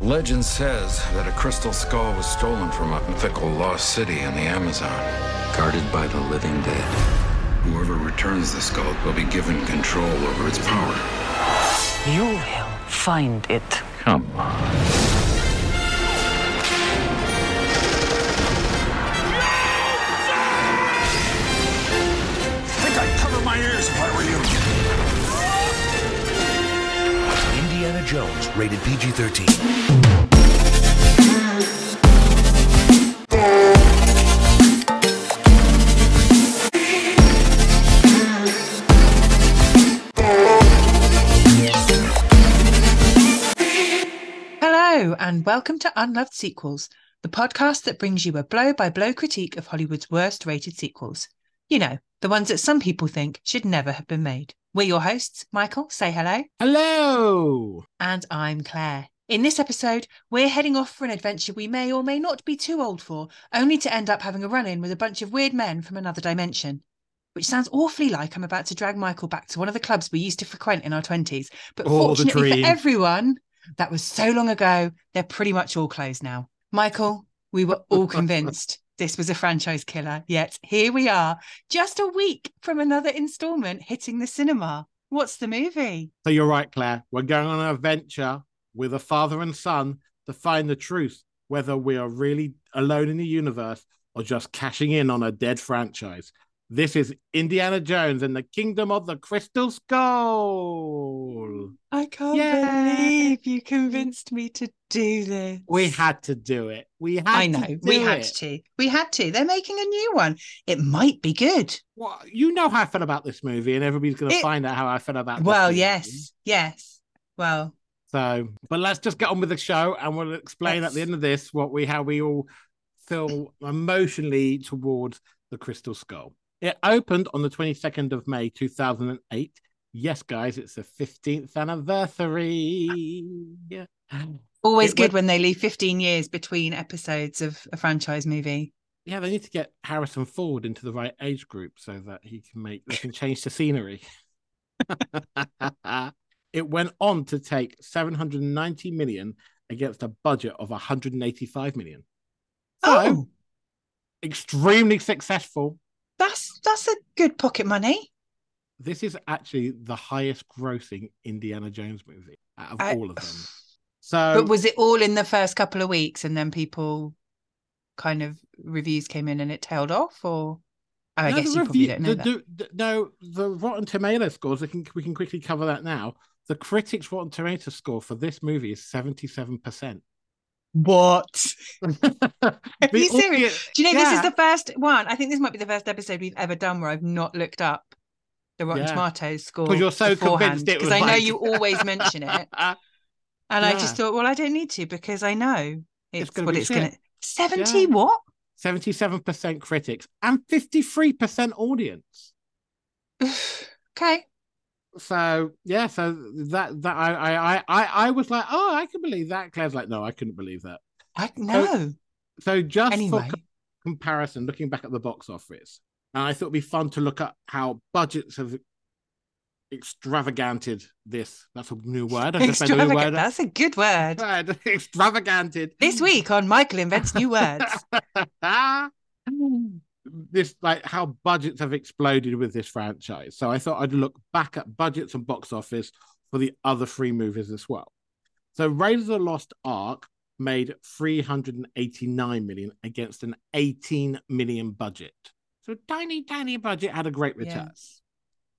Legend says that a crystal skull was stolen from a mythical lost city in the Amazon, guarded by the living dead. Whoever returns the skull will be given control over its power. You will find it. Come on. think I'd cover my ears if I were you. Jones, rated PG 13. Hello, and welcome to Unloved Sequels, the podcast that brings you a blow by blow critique of Hollywood's worst rated sequels. You know, the ones that some people think should never have been made. We're your hosts, Michael, say hello, Hello. and I'm Claire. In this episode, we're heading off for an adventure we may or may not be too old for, only to end up having a run in with a bunch of weird men from another dimension. Which sounds awfully like I'm about to drag Michael back to one of the clubs we used to frequent in our 20s. But Oh, fortunately for everyone, that was so long ago, they're pretty much all closed now. Michael, we were all convinced this was a franchise killer, yet here we are, just a week from another installment hitting the cinema. What's the movie? So you're right, Claire. We're going on an adventure with a father and son to find the truth, whether we are really alone in the universe or just cashing in on a dead franchise. This is Indiana Jones and the Kingdom of the Crystal Skull. I can't Yay. believe you convinced me to do this. We had to do it. We had I to know, we had it. to. We had to. They're making a new one. It might be good. Well, you know how I felt about this movie, and everybody's going to find out how I felt about this Well, movie. yes, yes. Well, So, but let's just get on with the show, and we'll explain at the end of this what we how we all feel emotionally towards the Crystal Skull. It opened on the twenty second of May two thousand and eight. Yes, guys, it's the fifteenth anniversary. Yeah. always It good went- when they leave 15 years between episodes of a franchise movie. Yeah, they need to get Harrison Ford into the right age group so that he can make they can change the scenery. it went on to take 790 million against a budget of 185 million. So Oh, extremely successful. That's that's a good pocket money. This is actually the highest grossing Indiana Jones movie out of I- all of them. So But was it all in the first couple of weeks and then people kind of reviews came in and it tailed off or oh, I No, guess you probably don't know the, that. the- the- no, the Rotten Tomato scores. We can we can quickly cover that now. The critics' Rotten Tomato score for this movie is seventy-seven percent. What? Are you serious? Do you know this is the first one? I think this might be the first episode we've ever done where I've not looked up the Rotten Yeah. Tomatoes score. because you're so convinced it was because I know like- you always mention it. And I just thought, well, I don't need to because I know it's, gonna what it's going to. 70 Yeah. what? Seventy-seven percent critics and fifty-three percent audience. okay. So yeah, so that that I I I I was like, oh, I can believe that. Claire's like, no, I couldn't believe that. I know. So just Anyway. for co- comparison, looking back at the box office, and I thought it'd be fun to look at how budgets have extravaganted this. That's a new word. I just a new word. That's a good word. Right, extravaganted. This week on Michael Invents New Words. this like how budgets have exploded with this franchise. So I thought I'd look back at budgets and box office for the other three movies as well. So Raiders of the Lost Ark made 389 million against an 18 million budget. So tiny, tiny budget had a great return.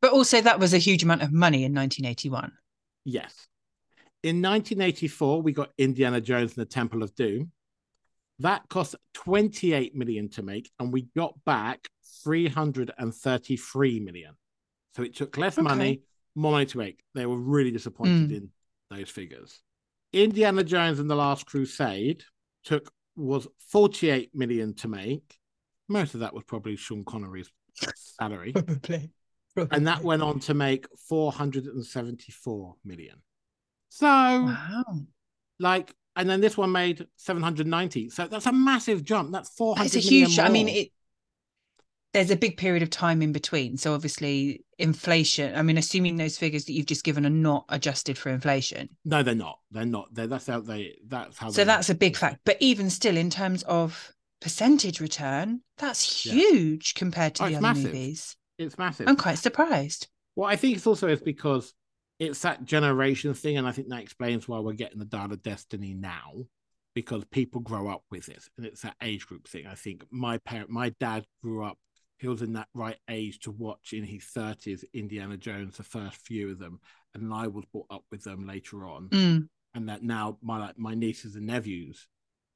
But also, that was a huge amount of money in 1981. Yes. In 1984, we got Indiana Jones and the Temple of Doom. That cost 28 million to make, and we got back 333 million. So it took less Okay. money, more money to make. They were really disappointed Mm. in those figures. Indiana Jones and the Last Crusade took was 48 million to make. Most of that was probably Sean Connery's salary. Probably. and that went on to make 474 million. So, Wow. like, and then this one made 790. So that's a massive jump. That's 400 It's a huge. I mean, it. there's a big period of time in between. So obviously, inflation. I mean, assuming those figures that you've just given are not adjusted for inflation. No, they're not. They're not. They're, that's how they. That's how. So that's a big fact. But even still, in terms of percentage return, that's Yeah. huge compared to Oh, the other massive. movies. It's massive. I'm quite surprised. Well, I think it's also is because it's that generation thing, and I think that explains why we're getting the Dial of Destiny now, because people grow up with it, and it's that age group thing. I think my parent, my dad grew up; he was in that right age to watch in his thirties Indiana Jones, the first few of them, and I was brought up with them later on, Mm. and that now my like my nieces and nephews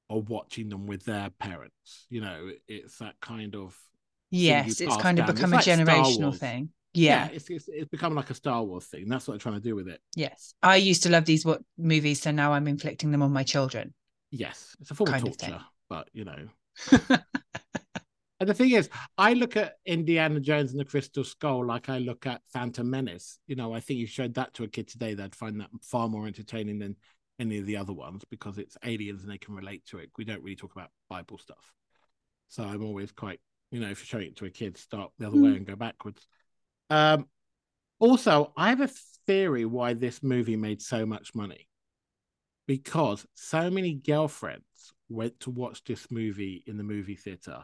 are watching them with their parents. You know, it's that kind of Yes, it's kind of down. It's become a like generational thing. Yeah. it's, it's it's become like a Star Wars thing. That's what I'm trying to do with it. Yes. I used to love these what movies, so now I'm inflicting them on my children. Yes, it's a form Kind of torture, but you know. and the thing is, I look at Indiana Jones and the Crystal Skull like I look at Phantom Menace. You know, I think you showed that to a kid today, they'd find that far more entertaining than any of the other ones because it's aliens and they can relate to it. We don't really talk about Bible stuff. So I'm always quite, you know, if you're showing it to a kid, start the other way Mm. and go backwards. Um, also, I have a theory why this movie made so much money because so many girlfriends went to watch this movie in the movie theater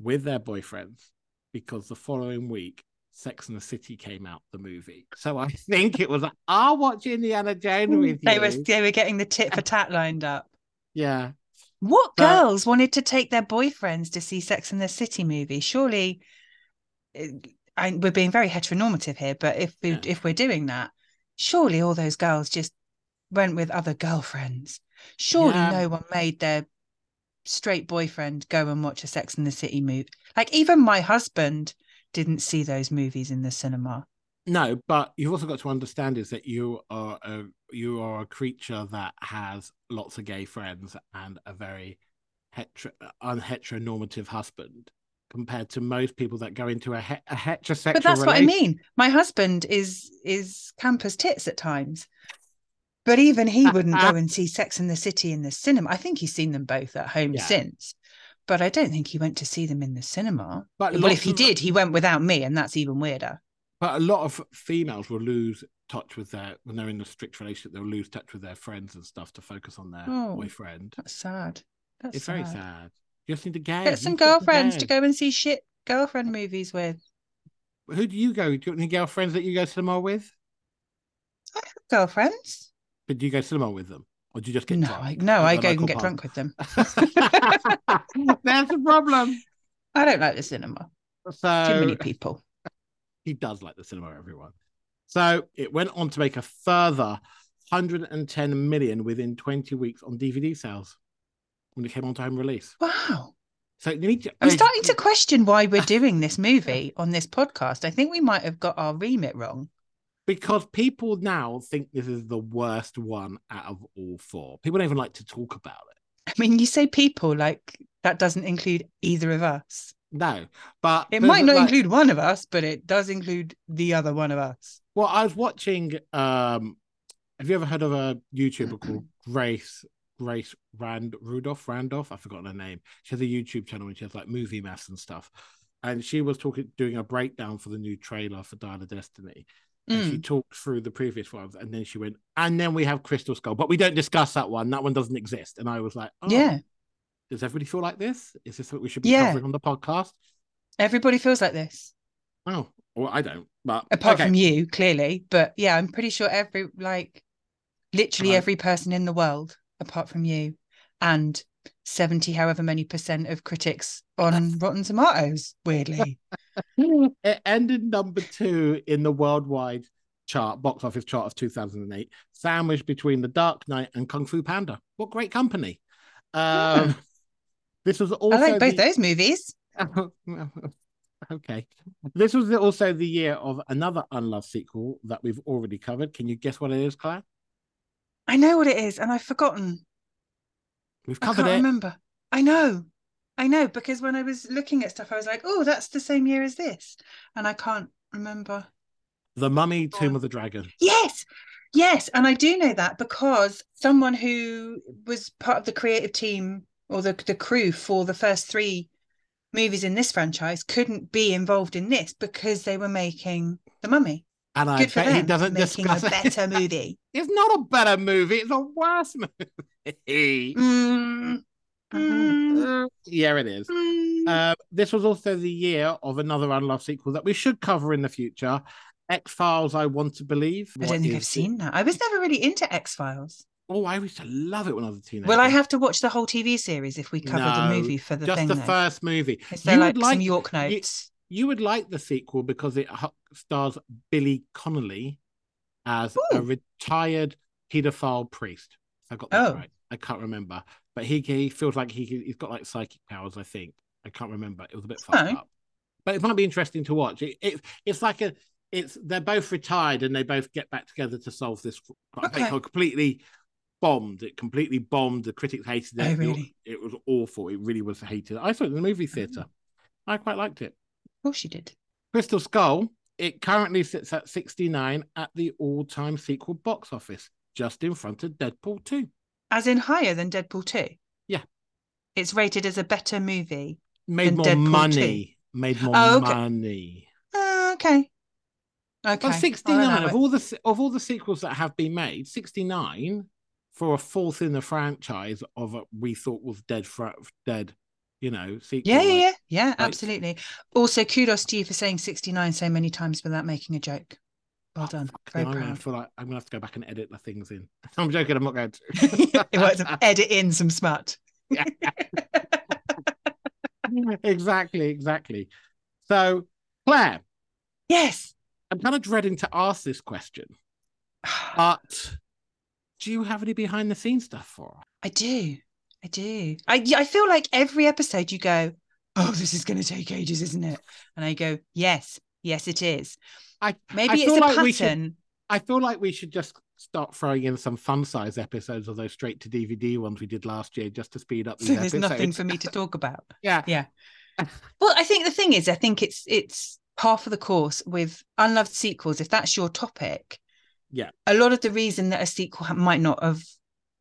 with their boyfriends because the following week Sex and the City came out the movie. So I think it was I'll watch Indiana Jones with They you. were they were getting the tit for tat lined up. Yeah. What But- girls wanted to take their boyfriends to see Sex and the City movie? Surely, I, we're being very heteronormative here, but if we Yeah. if we're doing that, surely all those girls just went with other girlfriends. Surely Yeah. no one made their straight boyfriend go and watch a Sex and the City movie. Like even my husband didn't see those movies in the cinema. No, but you've also got to understand is that you are a you are a creature that has lots of gay friends and a very hetero unheteronormative husband compared to most people that go into a, he- a heterosexual. But that's what I mean. My husband is is campus tits at times. But even he uh, wouldn't uh, go and see Sex and the City in the cinema. I think he's seen them both at home Yeah. since. But I don't think he went to see them in the cinema. But well, if he did, he went without me, and that's even weirder. But a lot of females will lose touch with their when they're in a strict relationship. They'll lose touch with their friends and stuff to focus on their Oh. boyfriend. That's sad. That's It's very sad. You just need to gay. Get some girlfriends to go and see shit girlfriend movies with. Who do you go? Do you have any girlfriends that you go cinema with? I have girlfriends. But do you go to cinema with them, or do you just get No, drunk I, no, I go and get pub? drunk with them. That's the problem. I don't like the cinema. So Too many people. he does like the cinema, everyone. So it went on to make a further 110 million within 20 weeks on DVD sales when it came on time release. Wow. So you need to. I'm starting to question why we're doing this movie on this podcast. I think we might have got our remit wrong. because people now think this is the worst one out of all four. People don't even like to talk about it. I mean, you say people like that doesn't include either of us. No, but It might not like- include one of us, but it does include the other one of us. Well, I was watching. um Have you ever heard of a YouTuber called Grace Grace Rand Rudolph Randolph? I've forgotten her name. She has a YouTube channel and she has like movie maths and stuff. And she was talking, doing a breakdown for the new trailer for Dial of Destiny. And she Mm. talked through the previous ones, and then she went, and then we have Crystal Skull, but we don't discuss that one. That one doesn't exist. And I was like, oh, Yeah, Does everybody feel like this? Is this what we should be Yeah. covering on the podcast? everybody feels like this, Oh, well, I don't. But apart okay. from you, clearly. But yeah, I'm pretty sure every like literally Right. every person in the world, apart from you, and 70 however many percent of critics on Rotten Tomatoes, weirdly. it ended number two in the worldwide chart, box office chart of 2008, sandwiched between The Dark Knight and Kung Fu Panda. What great company! Um, this was also I like both the- those movies. okay, this was also the year of another unloved sequel that we've already covered. Can you guess what it is, Claire? I know what it is, and I've forgotten. We've covered I can't it. remember. I know. I know because when I was looking at stuff, I was like, "Oh, that's the same year as this," and I can't remember. The Mummy, Tomb of the Dragon. Yes, yes, and I do know that because someone who was part of the creative team or the the crew for the first three movies in this franchise couldn't be involved in this because they were making The Mummy. And I Good for bet them. he doesn't discuss a it. better movie. It's not a better movie. It's a worse movie. Mm, mm, yeah, it is. mm. Uh, this was also the year of another unloved sequel that we should cover in the future. X Files, I want to believe. I don't think I've it? seen that. I was never really into X Files. Oh, I used to love it when I was a teenager. Will I have to watch the whole TV series if we cover the movie for the just thing? the though? first movie? Is there You like would some like- York notes? You would like the sequel because it stars Billy Connolly as a retired pedophile priest. I got that Oh. right. I can't remember, but he he feels like he he's got like psychic powers. I think I can't remember. It was a bit fucked up, but it might be interesting to watch. It, it it's like a it's they're both retired and they both get back together to solve this. I think Okay. it completely bombed. It completely bombed. The critics hated it. Oh, It- really? It, was awful. It really was hated. I saw it in the movie theater. Mm. I quite liked it. Of course you did. Crystal Skull, it currently sits at 69 at the all time sequel box office, just in front of Deadpool 2. As in higher than Deadpool 2? Yeah. It's rated as a better movie. Made more Deadpool money. Made more Oh, okay. money. Uh, okay. Okay. But 69 of all the of all the sequels that have been made, 69 for a fourth in the franchise of a we thought was dead fra- dead, you know, sequel. Yeah, yeah, like- yeah. Yeah, absolutely. Also, kudos to you for saying 69 so many times without making a joke. Well oh, done. Fucking Very hell, I'm gonna feel like I'm gonna have to go back and edit the things in. I'm joking. I'm not going to. edit in some smut. exactly, exactly. So, Claire, yes. I'm kind of dreading to ask this question, but do you have any behind the scenes stuff for us? I do. I do. I I feel like every episode you go, oh, this is going to take ages, isn't it? And I go, yes, yes, it is. I Maybe I it's a like pattern. should- I feel like we should just start throwing in some fun size episodes of those straight to DVD ones we did last year, just to speed up So there's episodes. nothing for me to talk about. Yeah, Yeah. Well, I think the thing is, I think it's it's half of the course with unloved sequels. If that's your topic, Yeah. a lot of the reason that a sequel might not have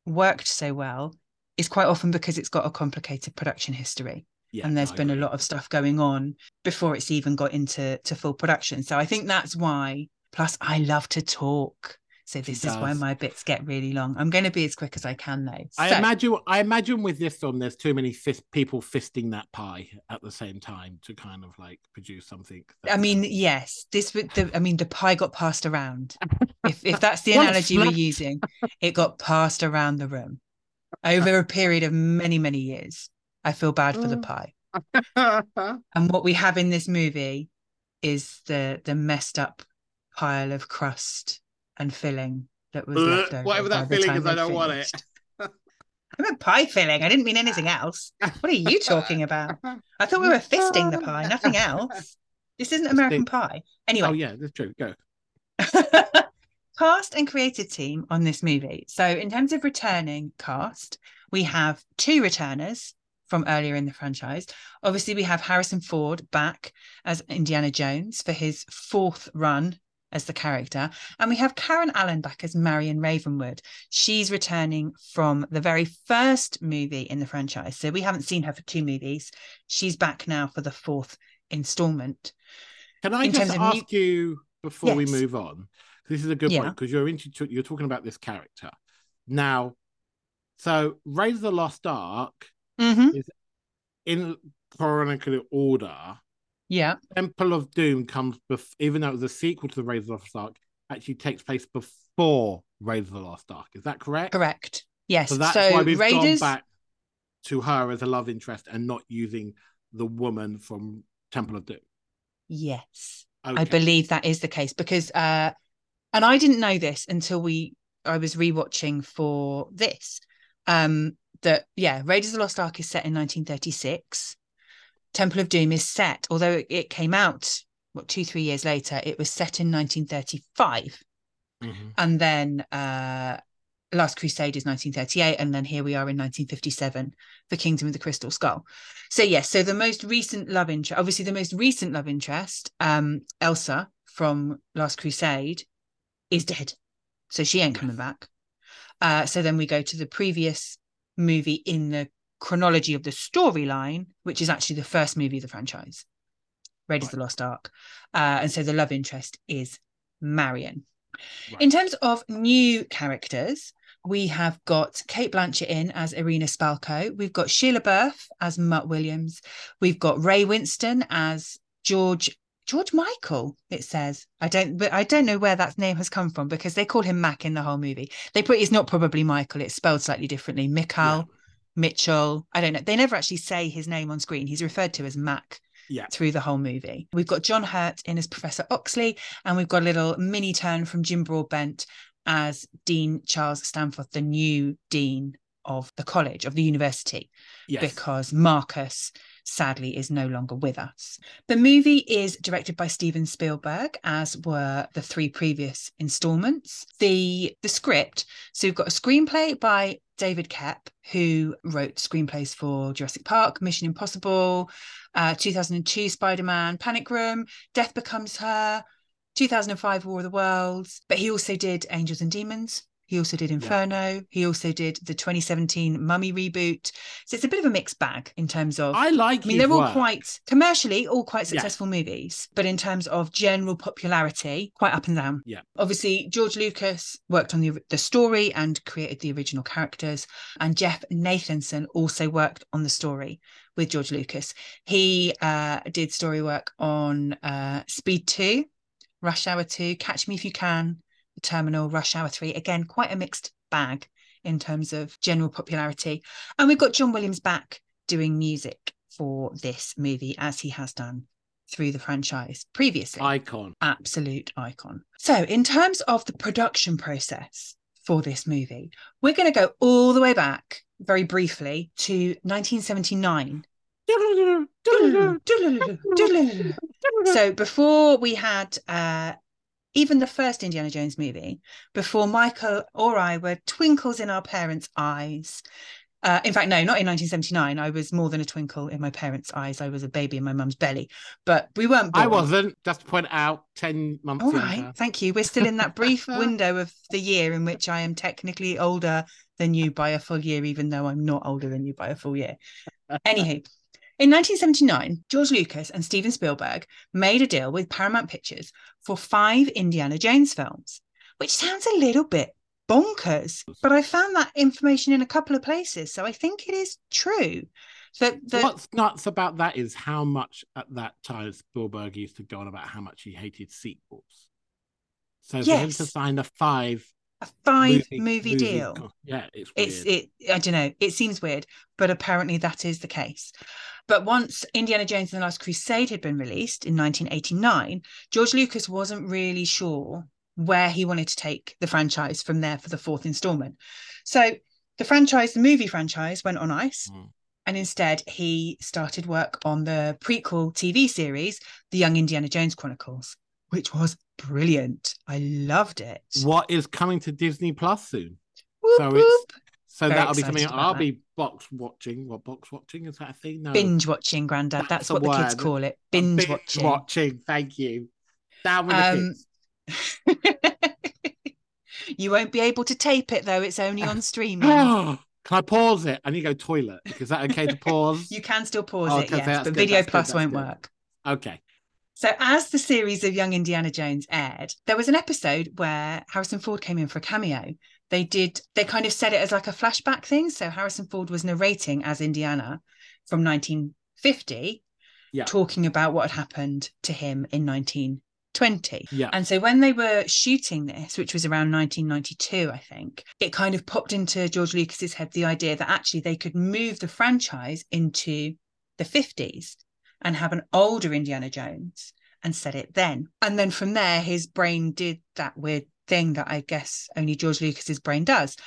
worked so well is quite often because it's got a complicated production history. Yeah. and there's I been a lot of stuff going on before it's even got into to full production. So I think that's why. Plus, I love to talk. So this is why my bits get really long. I'm going to be as quick as I can, though. I So- imagine. I imagine with this film, there's too many fist, people fisting that pie at the same time to kind of like produce something. I mean, yes, this would. The, I mean, the pie got passed around. If if that's the analogy we're using, it got passed around the room over a period of many many years. I feel bad for the Mm. pie. And what we have in this movie is the the messed up pile of crust and filling that was left over. whatever that filling is, I don't want it. I meant pie filling. I didn't mean anything else. What are you talking about? I thought we were fisting the pie, nothing else. This isn't American Pie. Anyway, Oh yeah, that's true. Go. cast and creative team on this movie. So, in terms of returning cast, we have two returners from earlier in the franchise. Obviously, we have Harrison Ford back as Indiana Jones for his fourth run as the character. And we have Karen Allen back as Marion Ravenwood. She's returning from the very first movie in the franchise. So, we haven't seen her for two movies. She's back now for the fourth installment. Can I In just of new- ask you before we move on? This is a good Yeah. point because you're into you're talking about this character now. So, Raise the Lost Ark Mm-hmm. in chronological order. Yeah. Temple of Doom comes bef- even though it was a sequel to the Raiders of the Lost Ark, actually takes place before Raiders of the Lost Ark. Is that correct? Correct. Yes. So So, that's why we've Raiders. gone back to her as a love interest and not using the woman from Temple of Doom. Yes. Okay. I believe that is the case because uh and I didn't know this until we I was rewatching for this. Um that yeah, Raiders of the Lost Ark is set in 1936. Temple of Doom is set, although it, came out what two, three years later, it was set in 1935. Mhm. And then uh Last Crusade is 1938, and then here we are in 1957 for Kingdom of the Crystal Skull. So yes, so the most recent love interest, obviously the most recent love interest, um, Elsa from Last Crusade, is dead, so she ain't coming back. Uh, so then we go to the previous movie in the chronology of the storyline, which is actually the first movie of the franchise, Raiders of the Lost Ark. Uh, and so the love interest is Marion. Right. In terms of new characters, we have got Cate Blanchett in as Irina Spalko. We've got Shia LaBeouf as Mutt Williams. We've got Ray Winstone as George George Michael. It says I don't, but I don't know where that name has come from because they call him Mac in the whole movie. They put it's not probably Michael. It's spelled slightly differently. Mikhail, Mitchell. I don't know. They never actually say his name on screen. He's referred to as Mac Yeah. through the whole movie. We've got John Hurt in as Professor Oxley, and we've got a little mini turn from Jim Broadbent as Dean Charles Stanforth, the new dean of the college, of the university, Yes. because Marcus sadly is no longer with us. The movie is directed by Steven Spielberg, as were the three previous installments. The the script, so we've got a screenplay by David Koepp, who wrote screenplays for Jurassic Park, Mission Impossible, uh, 2002 Spider-Man, Panic Room, Death Becomes Her, 2005 War of the Worlds, but he also did Angels and Demons. He also did Inferno. He also did the 2017 Mummy reboot. So it's a bit of a mixed bag in terms of. I like I mean, they're all work. quite commercially, all quite Yeah. successful movies, but in terms of general popularity, quite up and down. Yeah. Obviously, George Lucas worked on the the story and created the original characters, and Jeff Nathanson also worked on the story with George Lucas. He uh, did story work on uh, Speed Two, Rush Hour Two, Catch Me If You Can, Terminal, Rush Hour Three. Again, quite a mixed bag in terms of general popularity. And we've got John Williams back doing music for this movie as he has done through the franchise previously. Icon. Absolute icon. So, in terms of the production process for this movie, we're going to go all the way back very briefly to 1979. so before we had uh, even the first Indiana Jones movie, before Michael or I were twinkles in our parents' eyes. Uh, in fact, no, not in 1979. I was more than a twinkle in my parents' eyes. I was a baby in my mum's belly, but we weren't. Born. I wasn't. Just to point out, ten months. All right, thank you. We're still in that brief window of the year in which I am technically older than you by a full year, even though I'm not older than you by a full year. Anywho, in 1979, George Lucas and Steven Spielberg made a deal with Paramount Pictures for five Indiana Jones films, which sounds a little bit bonkers, but I found that information in a couple of places, so I think it is true. That that What's nuts about that is how much at that time Spielberg used to go on about how much he hated sequels. So for him to sign a five a five movie, deal. co- yeah, it's it's it i don't know it seems weird but apparently that is the case but once indiana jones and the last crusade had been released in 1989 george lucas wasn't really sure where he wanted to take the franchise from there for the fourth installment so the franchise the movie franchise went on ice Mm. and instead he started work on the prequel tv series the young indiana jones chronicles which was brilliant i loved it what is coming to Disney Plus soon. Whoop, so whoop. it's so Very that'll be coming. excited I'll that. be box watching. What box watching is that a thing? No, binge watching, Grandad. That's, That's the what the kids call it. I'm Binge watching. watching. Thank you. Down with the Um, kids. you won't be able to tape it though. It's only on streaming. Can I pause it? I need to go toilet. Is that okay to pause? you can still pause Oh, it, yes, but good, Video good, Plus that's won't good. work. Okay. So, as the series of Young Indiana Jones aired, there was an episode where Harrison Ford came in for a cameo. They did, they kind of said it as like a flashback thing. So, Harrison Ford was narrating as Indiana from 1950, Yeah. talking about what had happened to him in 1920. Yeah. And so when they were shooting this, which was around 1992, I think, it kind of popped into George Lucas's head the idea that actually they could move the franchise into the 50s and have an older Indiana Jones and set it then. And then from there, his brain did that weird thing that I guess only George Lucas's brain does.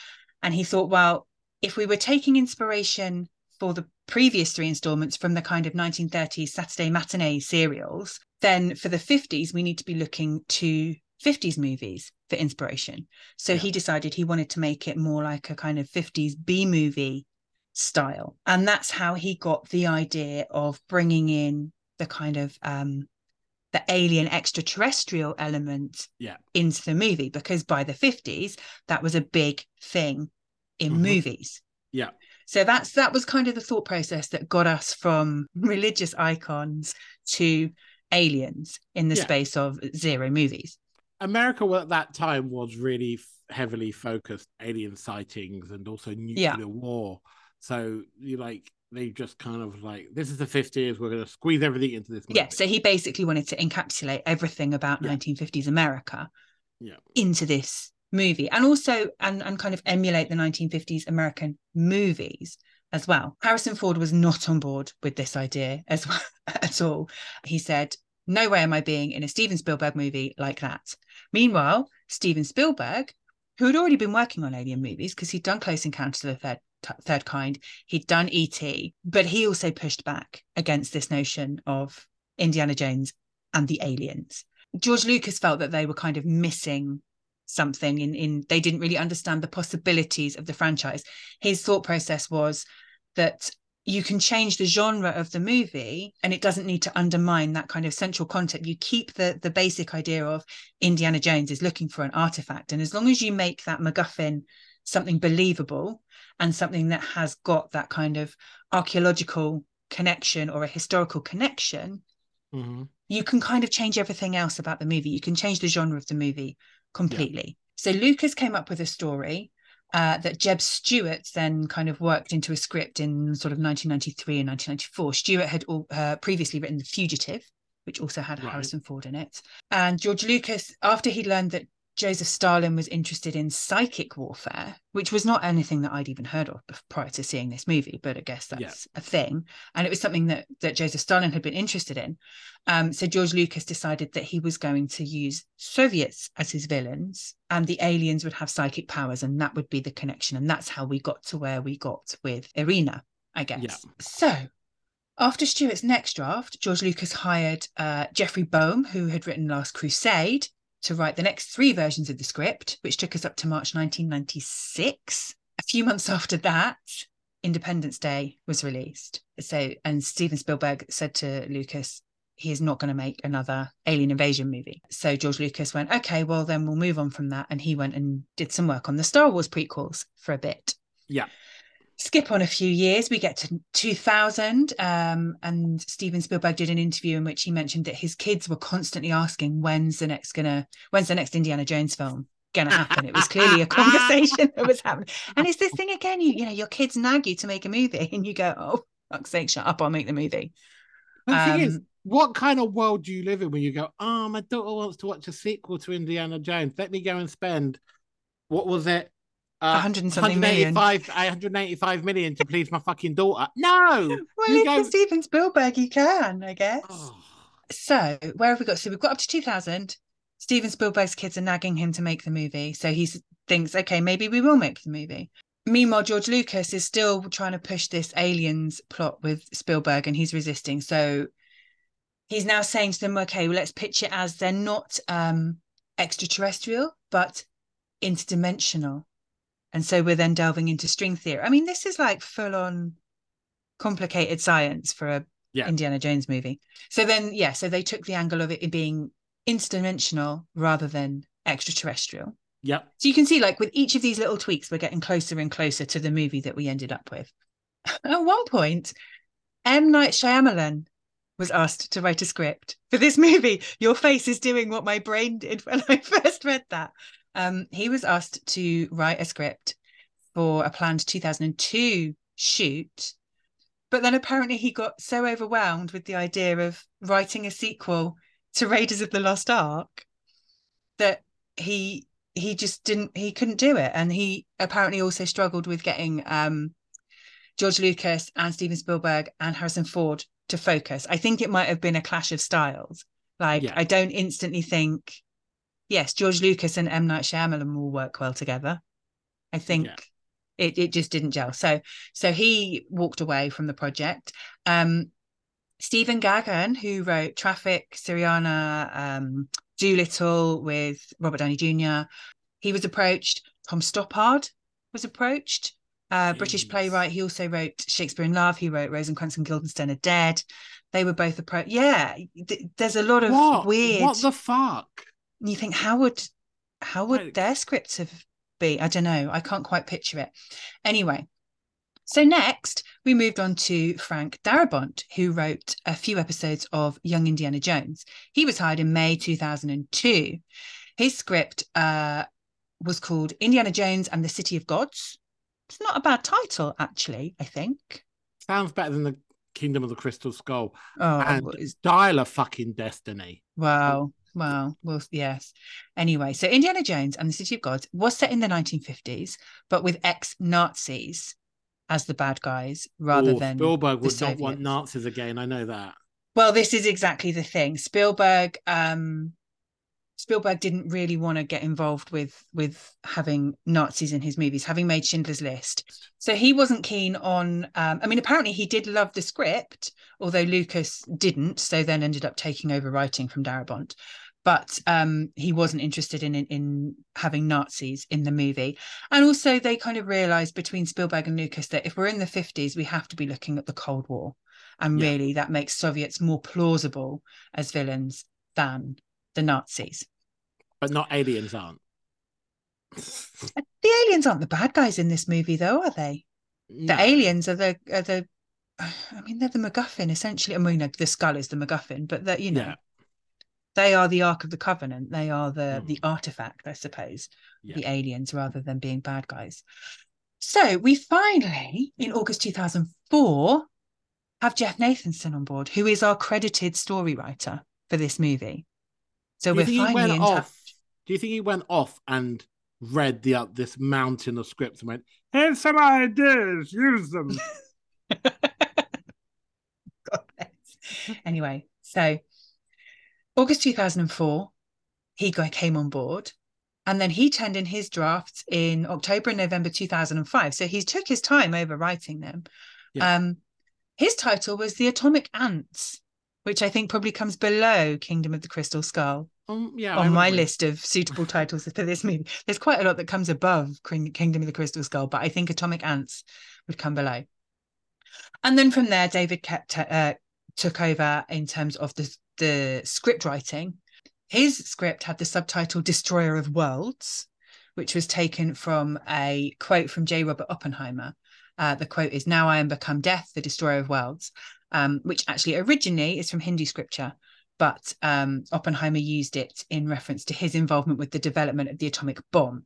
And he thought, well, if we were taking inspiration for the previous three installments from the kind of 1930s Saturday matinee serials, then for the 50s, we need to be looking to 50s movies for inspiration. So Yeah. he decided he wanted to make it more like a kind of 50s B movie style. And that's how he got the idea of bringing in the kind of um, the alien extraterrestrial element Yeah. into the movie because by the 50s that was a big thing in Mhm. movies Yeah. So that's that was kind of the thought process that got us from religious icons to aliens in the Yeah. space of zero movies. America at that time was really heavily focused alien sightings and also nuclear Yeah. war. So you like they just kind of like this is the 50s, we're gonna squeeze everything into this movie. Yeah, so he basically wanted to encapsulate everything about Yeah. 1950s America Yeah. into this movie and also and and kind of emulate the 1950s American movies as well. Harrison Ford was not on board with this idea as well at all. He said, "No way am I being in a Steven Spielberg movie like that." Meanwhile, Steven Spielberg, who had already been working on alien movies because he'd done Close Encounters of the Third Third Kind, he'd done E.T., but he also pushed back against this notion of Indiana Jones and the aliens. George Lucas felt that they were kind of missing something in in they didn't really understand the possibilities of the franchise. His thought process was that you can change the genre of the movie and it doesn't need to undermine that kind of central concept. You keep the the basic idea of Indiana Jones is looking for an artifact and as long as you make that MacGuffin something believable and something that has got that kind of archaeological connection or a historical connection Mhm. you can kind of change everything else about the movie. You can change the genre of the movie completely. So Lucas came up with a story uh, that Jeb Stuart then kind of worked into a script in sort of 1993 and 1994. Stuart had all, uh, previously written The Fugitive, which also had Right. Harrison Ford in it. And George Lucas, after he learned that Joseph Stalin was interested in psychic warfare, which was not anything that I'd even heard of prior to seeing this movie, but I guess that's Yeah. a thing. And it was something that that Joseph Stalin had been interested in. Um, so George Lucas decided that he was going to use Soviets as his villains, and the aliens would have psychic powers, and that would be the connection. And that's how we got to where we got with Irina, I guess. Yeah. So after Stuart's next draft, George Lucas hired uh, Jeffrey Boam, who had written Last Crusade, to write the next three versions of the script, which took us up to March 1996. A few months after that, Independence Day was released. So, and Steven Spielberg said to Lucas, he is not going to make another alien invasion movie. So George Lucas went, okay, well, then we'll move on from that. And he went and did some work on the Star Wars prequels for a bit. Yeah. Skip on a few years, we get to 2000. Um, and Steven Spielberg did an interview in which he mentioned that his kids were constantly asking, when's the next gonna, when's the next Indiana Jones film? Gonna happen. It was clearly a conversation that was happening. And it's this thing again, you you know, your kids nag you to make a movie and you go, Oh, fuck's sake, shut up, I'll make the movie. The thing is, Um, what kind of world do you live in when you go, oh, my daughter wants to watch a sequel to Indiana Jones. Let me go and spend, what was it? Uh, 100 and something million. 185 185 million to please my fucking daughter. No. Well, You if go- Steven Spielberg, you can, I guess. Oh, So where have we got? So we've got up to 2000. Steven Spielberg's kids are nagging him to make the movie. So he thinks, okay, maybe we will make the movie. Meanwhile, George Lucas is still trying to push this aliens plot with Spielberg and he's resisting. So he's now saying to them, okay, well, let's pitch it as they're not um, extraterrestrial, but interdimensional. And so we're then delving into string theory. I mean, this is like full on complicated science for a Yeah. Indiana Jones movie. So then, yeah, so they took the angle of it being interdimensional rather than extraterrestrial. yep. So you can see, like, with each of these little tweaks, we're getting closer and closer to the movie that we ended up with. At one point, M. Night Shyamalan was asked to write a script for this movie. Your face is doing what my brain did when I first read that. Um, he was asked to write a script for a planned 2002 shoot, but then apparently he got so overwhelmed with the idea of writing a sequel to Raiders of the Lost Ark that he he just didn't he couldn't do it and he apparently also struggled with getting um George Lucas and Steven Spielberg and Harrison Ford to focus. I think it might have been a clash of styles. Like Yeah. I don't instantly think yes, George Lucas and M Night Shyamalan will work well together. I think Yeah. it it just didn't gel. So so he walked away from the project. Um Stephen Gaghan, who wrote Traffic, Syriana, um, Dolittle with Robert Downey Jr., he was approached. Tom Stoppard was approached. Uh, British playwright. He also wrote Shakespeare in Love. He wrote Rosencrantz and Guildenstern are Dead. They were both approached. Yeah, th- there's a lot of What? weird. What the fuck? And you think how would how would their scripts have be? I don't know. I can't quite picture it. Anyway, So next, we moved on to Frank Darabont, who wrote a few episodes of Young Indiana Jones. He was hired in May 2002. His script uh, was called Indiana Jones and the City of Gods. It's not a bad title, actually, I think. Sounds better than the Kingdom of the Crystal Skull Oh, and it's- Dial of fucking Destiny. wow. Wow. Well, yes. Anyway, so Indiana Jones and the City of Gods was set in the 1950s, but with ex Nazis as the bad guys rather Oh, than Spielberg would not want Nazis again. I know that. Well, this is exactly the thing. Spielberg, um, Spielberg didn't really want to get involved with with having Nazis in his movies, having made Schindler's List. So he wasn't keen on. Um, I mean, apparently he did love the script, although Lucas didn't. So then ended up taking over writing from Darabont. But um, he wasn't interested in, in in having Nazis in the movie, and also they kind of realised between Spielberg and Lucas that if we're in the fifties, we have to be looking at the Cold War, and Yeah. really that makes Soviets more plausible as villains than the Nazis. But not aliens aren't. The aliens aren't the bad guys in this movie, though, are they? The aliens are the are the. I mean, they're the MacGuffin essentially. I mean, the skull is the MacGuffin, but that you know, Yeah. They are the Ark of the Covenant. They are the Mm. the artifact, I suppose. Yeah. The aliens, rather than being bad guys. So we finally, in August two thousand four, have Jeff Nathanson on board, who is our credited story writer for this movie. So Do we're finally in touch. off? Do you think he went off and read the uh, this mountain of scripts and went, "Here's some ideas, use them." God bless. Anyway, so August 2004, he came on board and then he turned in his drafts in October and November 2005. So he took his time over writing them. Yeah. Um, his title was The Atomic Ants, which I think probably comes below Kingdom of the Crystal Skull Um, yeah, on my list of suitable titles for this movie. There's quite a lot that comes above Kingdom of the Crystal Skull, but I think Atomic Ants would come below. And then from there, David Koepp uh, took over in terms of the the script writing. His script had the subtitle "Destroyer of Worlds," which was taken from a quote from J. Robert Oppenheimer. Uh, the quote is, "Now I am become death, the destroyer of worlds," um, which actually originally is from Hindu scripture but um, Oppenheimer used it in reference to his involvement with the development of the atomic bomb.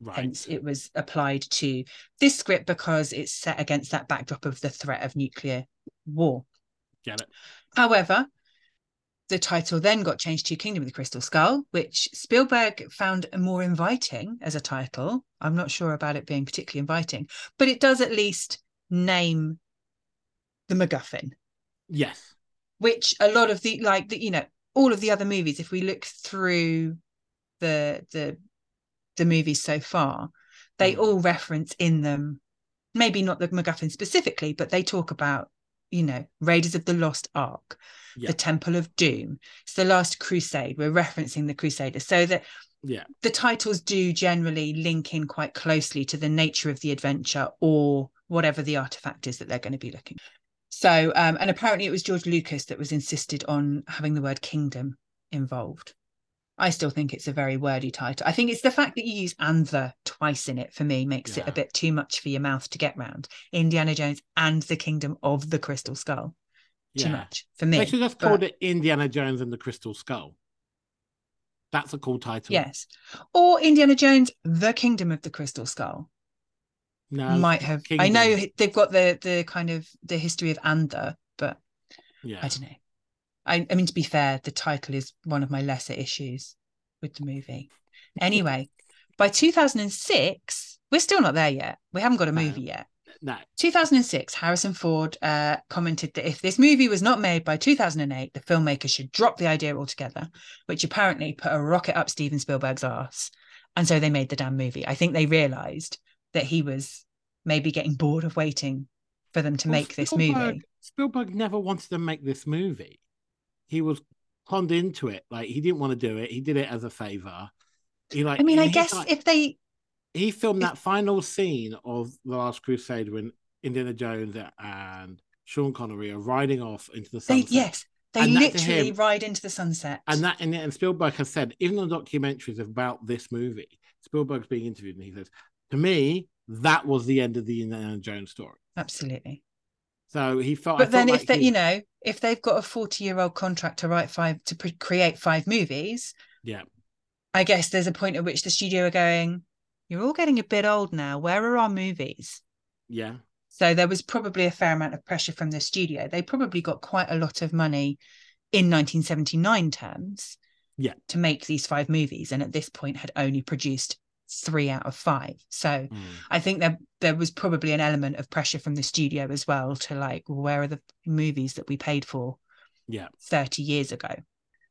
Right. Hence, it was applied to this script because it's set against that backdrop of the threat of nuclear war. Get it? However, the title then got changed to Kingdom of the Crystal Skull, which Spielberg found more inviting as a title. I'm not sure about it being particularly inviting, but it does at least name the MacGuffin Yes. which a lot of the like the you know all of the other movies if we look through the the the movies so far they Mm. all reference in them maybe not the MacGuffin specifically but they talk about you know Raiders of the Lost Ark Yeah. the Temple of Doom it's the Last Crusade we're referencing the Crusaders so that Yeah. the titles do generally link in quite closely to the nature of the adventure or whatever the artifact is that they're going to be looking. So, um, and apparently it was George Lucas that was insisted on having the word kingdom involved. I still think it's a very wordy title. I think it's the fact that you use and the twice in it for me makes it a bit too much for your mouth to get round. Indiana Jones and the Kingdom of the Crystal Skull. Too Yeah. much for me. They should just but- called it Indiana Jones and the Crystal Skull. That's a cool title. Yes. Or Indiana Jones, the Kingdom of the Crystal Skull. No. might have. I know they've got the the kind of the history of Andha, but Yeah. I don't know. I, I mean, to be fair, the title is one of my lesser issues with the movie. Anyway, by 2006, we're still not there yet. We haven't got a movie yet. No. 2006, Harrison Ford uh, commented that if this movie was not made by 2008, the filmmaker should drop the idea altogether, which apparently put a rocket up Steven Spielberg's ass. And so they made the damn movie. I think they realized that he was maybe getting bored of waiting for them to Well, make this movie. Spielberg never wanted to make this movie. He was conned into it. Like he didn't want to do it. He did it as a favor. He like. I mean, I guess like- if they he filmed if- that final scene of the Last Crusade when Indiana Jones and Sean Connery are riding off into the they sunset. yes, they And literally him- ride into the sunset. And that and, and Spielberg has said, even the documentaries about this movie, Spielberg's being interviewed and he says, To me, that was the end of the Indiana Jones story. absolutely. So he felt. But I then, if like they, he- you know, if they've got a forty-year-old contract to write five to pre- create five movies, yeah, I guess there's a point at which the studio are going, "You're all getting a bit old now. Where are our movies?" yeah, So there was probably a fair amount of pressure from the studio. They probably got quite a lot of money in 1979 terms, Yeah. to make these five movies, and at this point had only produced three out of five. So Mm. I think there there was probably an element of pressure from the studio as well to like, where are the movies that we paid for yeah, 30 years ago?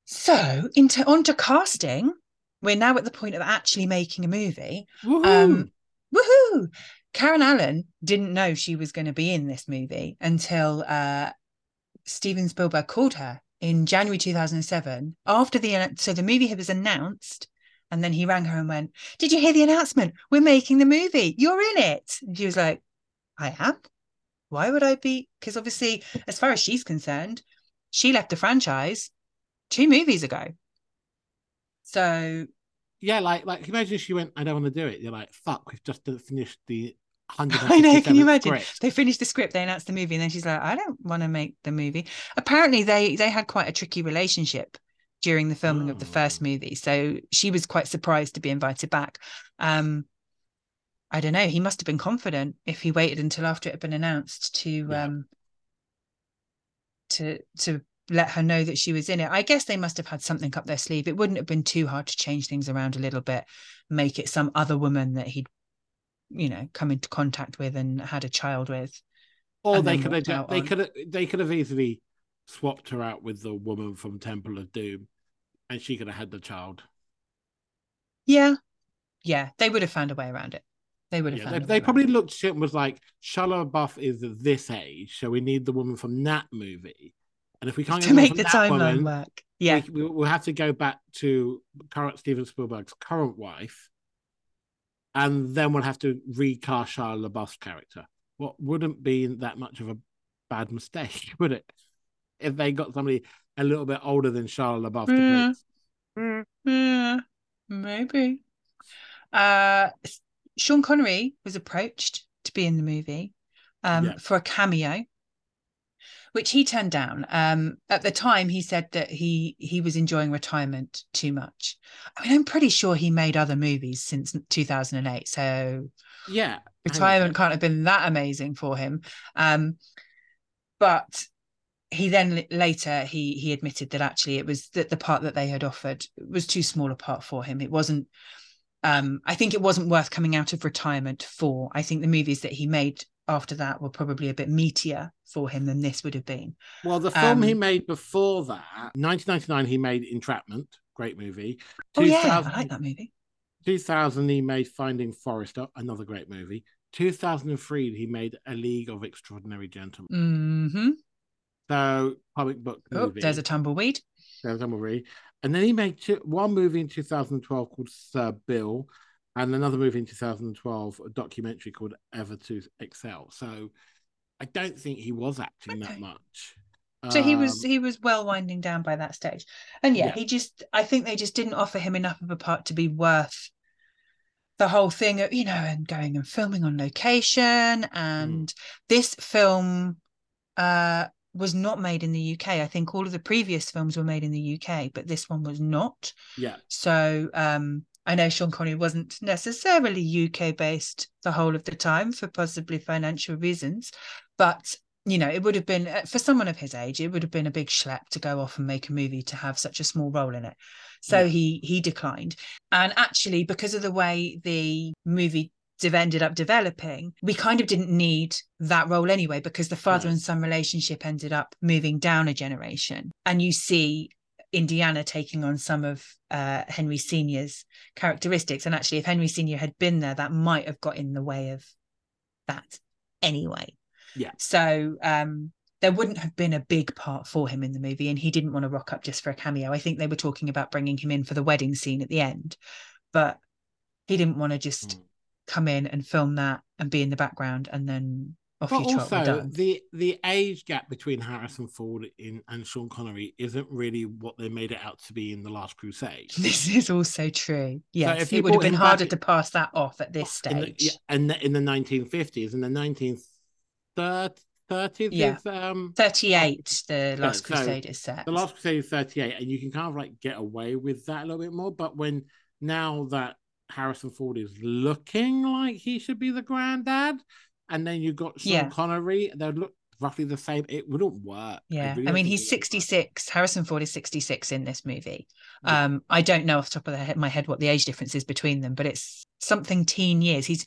So into onto casting. We're now at the point of actually making a movie. Woohoo! Um, woohoo! Karen Allen didn't know she was going to be in this movie until uh, Steven Spielberg called her in January 2007 after the so the movie was announced and then he rang her and went did you hear the announcement we're making the movie you're in it and she was like I am why would I be because obviously as far as she's concerned she left the franchise two movies ago so yeah, like like imagine she went, I don't want to do it. You're like, fuck, we've just finished the hundred. I know. Can you imagine? They finished the script, they announced the movie, and then she's like, "I don't want to make the movie." Apparently, they they had quite a tricky relationship during the filming of the first Oh. movie, so she was quite surprised to be invited back. Um, I don't know. He must have been confident if he waited until after it had been announced to Yeah. um to to let her know that she was in it. I guess they must have had something up their sleeve. It wouldn't have been too hard to change things around a little bit, make it some other woman that he'd you know come into contact with and had a child with. Or they could have they on- could have they could have easily swapped her out with the woman from Temple of Doom, and she could have had the child. Yeah. Yeah. They would have found a way around it. They would have Yeah, they, they probably it. looked at it and was like, Shia LaBeouf is this age, so we need the woman from that movie. And if we can't to the make the timeline woman, work. Yeah. we, we'll have to go back to current Steven Spielberg's current wife, and then we'll have to recast Shia LaBeouf's character. What wouldn't be that much of a bad mistake, would it? If they got somebody a little bit older than Shia LaBeouf to play. Yeah, maybe. Uh, Sean Connery was approached to be in the movie um, Yeah. for a cameo, which he turned down. Um, at the time, he said that he he was enjoying retirement too much. I mean, I'm pretty sure he made other movies since 2008, so Yeah. hang on a retirement can't have been that amazing for him. Um, but he then later he he admitted that actually it was that the part that they had offered was too small a part for him. It wasn't. Um, I think it wasn't worth coming out of retirement for. I think the movies that he made after that were probably a bit meatier for him than this would have been. Well, the film he Um, made before that, 1999, he made Entrapment, great movie. Oh yeah, 2000 I like that movie. 2000, he made Finding Forrester, another great movie. 2003, he made A League of Extraordinary Gentlemen. hmm So, comic book Oh, there's a tumbleweed. There's a movie. And then he made two, one movie in 2012 called Sir Billi, and another movie in 2012, a documentary called Ever to Excel. So, I don't think he was acting that much. So he was Um, he was well winding down by that stage, and yeah, Yeah. he just I think they just didn't offer him enough of a part to be worth the whole thing of you know and going and filming on location and this film uh was not made in the UK. I think all of the previous films were made in the UK, but this one was not. yeah. So um I know Sean Connery wasn't necessarily UK based the whole of the time for possibly financial reasons, but you know, it would have been uh, for someone of his age, it would have been a big schlep to go off and make a movie to have such a small role in it. So Yeah. he he declined. And actually, because of the way the movie dev- ended up developing, we kind of didn't need that role anyway, because the father and son relationship ended up moving down a generation. And you see Indiana taking on some of uh, Henry Senior's characteristics. And actually, if Henry Senior had been there, that might have got in the way of that anyway. Yeah. So um, there wouldn't have been a big part for him in the movie, and he didn't want to rock up just for a cameo. I think they were talking about bringing him in for the wedding scene at the end, but he didn't want to just Mm. Come in and film that and be in the background and then off But you trot. also, the the age gap between Harrison Ford in, and Sean Connery isn't really what they made it out to be in The Last Crusade. This is also true. Yes, you it would have been harder back- to pass that off at this In the, stage. yeah, and the- in the 1950s, in the third, 30th Yeah. is um 38, the Last so Crusade is set. the last crusade is 38 and you can kind of like get away with that a little bit more but when now that harrison ford is looking like he should be the granddad and then you got sean Yeah. connery they look roughly the same it wouldn't work Yeah, really I mean he's work. 66. Harrison Ford is 66 in this movie. Yeah. Um, I don't know off the top of the head, my head what the age difference is between them, but it's something teen years. He's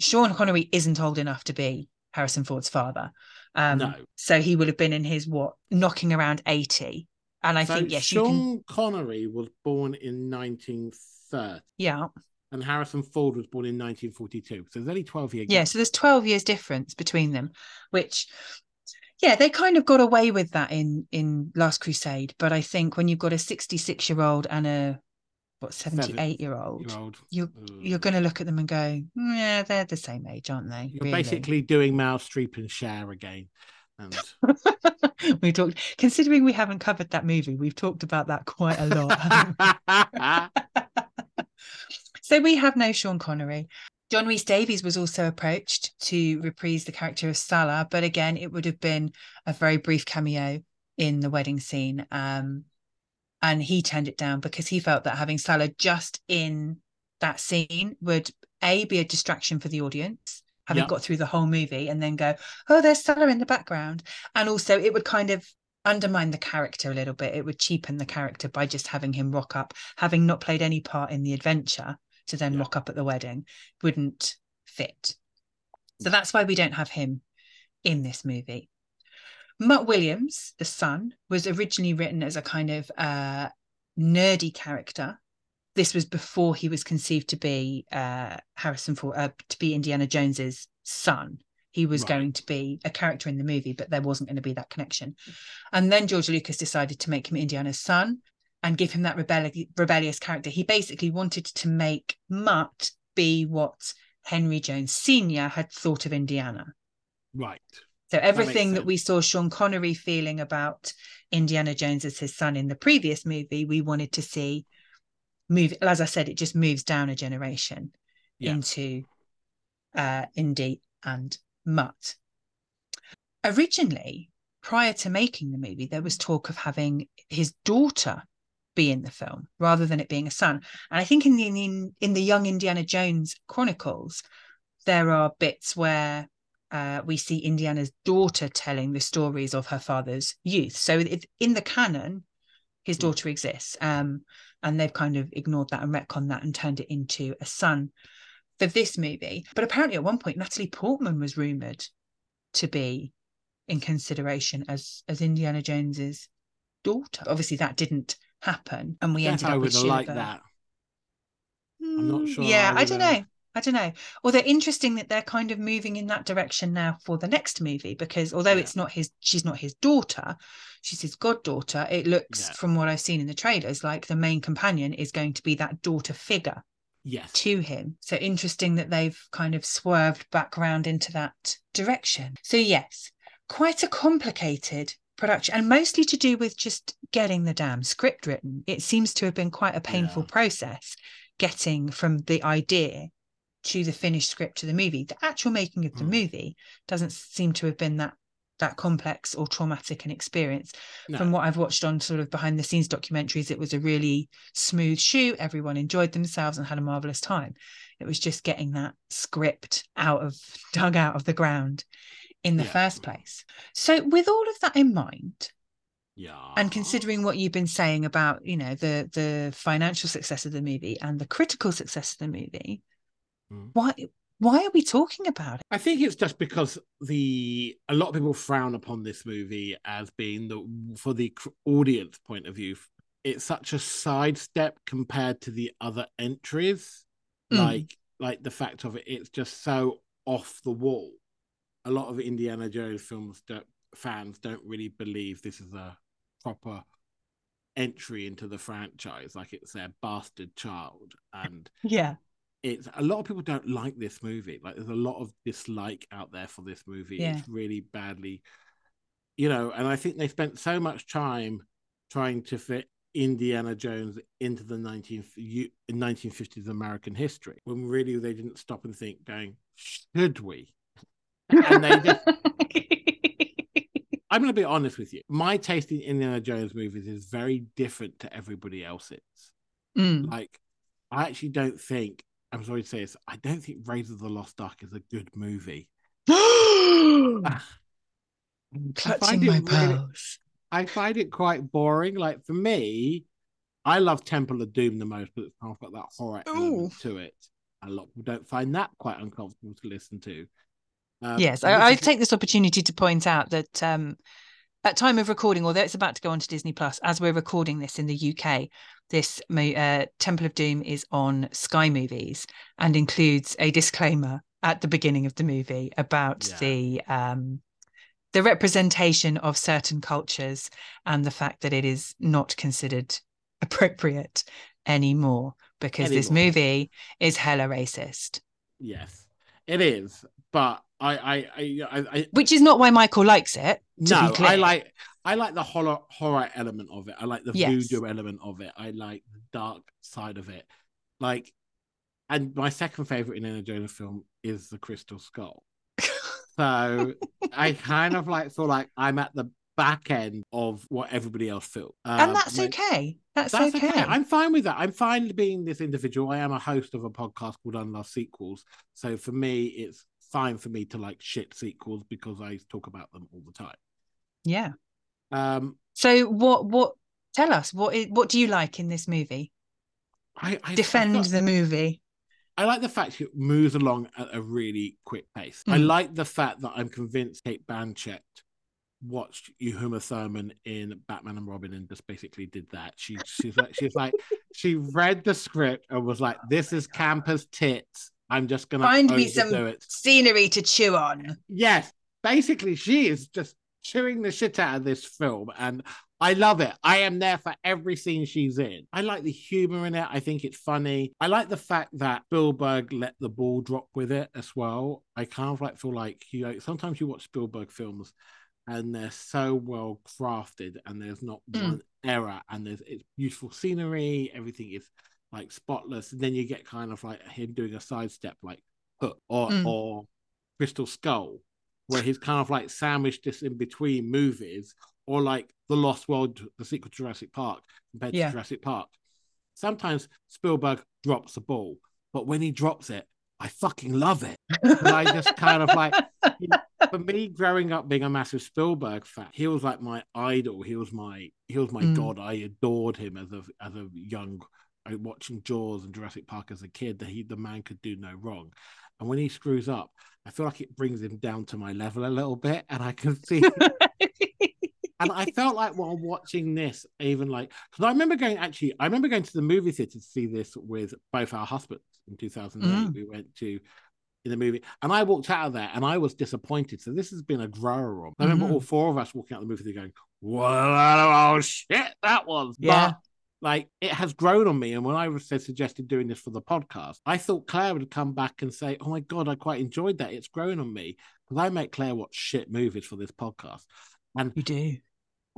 Sean Connery isn't old enough to be Harrison Ford's father. Um, No. so he would have been in his what, knocking around 80. And I so think yes, sean can. connery was born in 1930 Yeah, and harrison ford was born in 1942 so there's only 12 year yeah. So there's 12 years difference between them, which. Yeah, they kind of got away with that in in Last Crusade, but I think when you've got a 66 year old and a what 78 year old, year old mm. you're you're going to look at them and go, yeah, they're the same age, aren't they? you're really?" basically doing Meryl Streep and Cher again and we talked. Considering we haven't covered that movie, we've talked about that quite a lot. so we have no Sean Connery. John Rhys Davies was also approached to reprise the character of Sallah, but again, it would have been a very brief cameo in the wedding scene. Um, and he turned it down because he felt that having Sallah just in that scene would a be a distraction for the audience, having Yep. got through the whole movie, and then go, oh, there's Sallah in the background, and also it would kind of undermine the character a little bit. It would cheapen the character by just having him rock up, having not played any part in the adventure to then Yeah. rock up at the wedding wouldn't fit. So that's why we don't have him in this movie. Mutt Williams, the son, was originally written as a kind of uh, nerdy character. This was before he was conceived to be uh, Harrison Ford, uh, to be Indiana Jones's son. He was Right. going to be a character in the movie, but there wasn't going to be that connection. And then George Lucas decided to make him Indiana's son and give him that rebelli- rebellious character. He basically wanted to make Mutt be what Henry Jones Sr. had thought of Indiana. right So everything that, sense. we saw Sean Connery feeling about Indiana Jones as his son in the previous movie, we wanted to see move. As I said, it just moves down a generation Yeah. into uh, Indy and Mutt. Originally, prior to making the movie, there was talk of having his daughter be in the film rather than it being a son. And I think in the in, in the Young Indiana Jones Chronicles, there are bits where uh, we see Indiana's daughter telling the stories of her father's youth. So it, in the canon, his Hmm. daughter exists, um, and they've kind of ignored that and retconned that and turned it into a son for this movie. But apparently, at one point, Natalie Portman was rumored to be in consideration as as Indiana Jones's daughter. Obviously, that didn't happen, and we Guess ended I up would with have liked Shiva. that I'm not Mm, sure Yeah, I I don't know. I don't know. Although interesting that they're kind of moving in that direction now for the next movie, because although Yeah. it's not his, she's not his daughter, she's his goddaughter. It looks, Yeah. from what I've seen in the trailers, like the main companion is going to be that daughter figure yes to him. So interesting that they've kind of swerved back round into that direction. So yes, quite a complicated production and mostly to do with just getting the damn script written. It seems to have been quite a painful Yeah. process getting from the idea to the finished script to the movie. The actual making of the Mm. movie doesn't seem to have been that that complex or traumatic an experience No. from what I've watched on sort of behind the scenes documentaries, it was a really smooth shoot. Everyone enjoyed themselves and had a marvelous time. It was just getting that script out of dug out of the ground in the Yeah. first place. So, with all of that in mind, yeah and considering what you've been saying about you know the the financial success of the movie and the critical success of the movie, Mm. why why are we talking about it? I think it's just because the a lot of people frown upon this movie as being the for the audience point of view. It's such a sidestep compared to the other entries, Mm. like like the fact of it. It's just so off the wall. A lot of Indiana Jones films don't, fans don't really believe this is a proper entry into the franchise, like it's their bastard child, and Yeah, it's a lot of people don't like this movie. Like there's a lot of dislike out there for this movie. Yeah. It's really badly, you know, and I think they spent so much time trying to fit Indiana Jones into the 19, u- 1950s American history when really they didn't stop and think, going, should we? And they just I'm going to be honest with you. My taste in Indiana Jones movies is very different to everybody else's. Mm. Like, I actually don't think, I'm sorry to say this, I don't think Raiders of the Lost Ark is a good movie. I Clutching find it really- I find it quite boring. Like, for me, I love Temple of Doom the most, but it's kind of got that horror element to it. A lot of people don't find that quite uncomfortable to listen to. Um, yes, I, I take this opportunity to point out that um, at time of recording, although it's about to go on to Disney Plus, as we're recording this in the UK, this uh, Temple of Doom is on Sky Movies and includes a disclaimer at the beginning of the movie about Yeah. the um, the representation of certain cultures and the fact that it is not considered appropriate anymore because this movie is hella racist. Yes, it is. But I, I, I, I, Which is not why Michael likes it. No. I like, I like the horror, horror element of it. I like the Yes. voodoo element of it. I like the dark side of it. Like, and my second favorite Indiana Jones film is The Crystal Skull. So I kind of like feel like I'm at the back end of what everybody else feels, and Um, that's my- okay. That's, That's okay. okay. I'm fine with that. I'm fine being this individual. I am a host of a podcast called Unloved Sequels. So for me, it's fine for me to like shit sequels because I talk about them all the time. Yeah. Um, So what? What? Tell us what? i- What do you like in this movie? I, I Defend the movie. I like the fact it moves along at a really quick pace. I Mm. like the fact that I'm convinced Cate Blanchett watched Uma Thurman in Batman and Robin and just basically did that. She she's like she's like she read the script and was like, "This is campus tits. I'm just gonna Find me some it." scenery to chew on. Yes, basically, she is just chewing the shit out of this film, and I love it. I am there for every scene she's in. I like the humor in it. I think it's funny. I like the fact that Spielberg let the ball drop with it as well. I kind of like feel like you know sometimes you watch Spielberg films and they're so well crafted and there's not Mm. one error and there's it's beautiful scenery everything is like spotless and then you get kind of like him doing a sidestep like Hook or Mm. or Crystal Skull where he's kind of like sandwiched this in between movies or like The Lost World the sequel to Jurassic Park compared Yeah. to Jurassic Park sometimes Spielberg drops the ball but when he drops it I fucking love it and I just kind of like for me growing up being a massive Spielberg fan, he was like my idol. He was my he was my Mm. god. I adored him as a as a young I watching Jaws and Jurassic Park as a kid that he the man could do no wrong. And when he screws up, I feel like it brings him down to my level a little bit. And I can see and I felt like while watching this, even like because I remember going actually, I remember going to the movie theater to see this with both our husbands in 2008. Mm. We went to in the movie, and I walked out of there and I was disappointed. So this has been a grower on. I remember Mhm. all four of us walking out of the movie theater going, "Whoa, oh shit, that was." Yeah. But like it has grown on me. And when I was suggested doing this for the podcast, I thought Claire would come back and say, "Oh my god, I quite enjoyed that. It's grown on me." Because I make Claire watch shit movies for this podcast, and You do.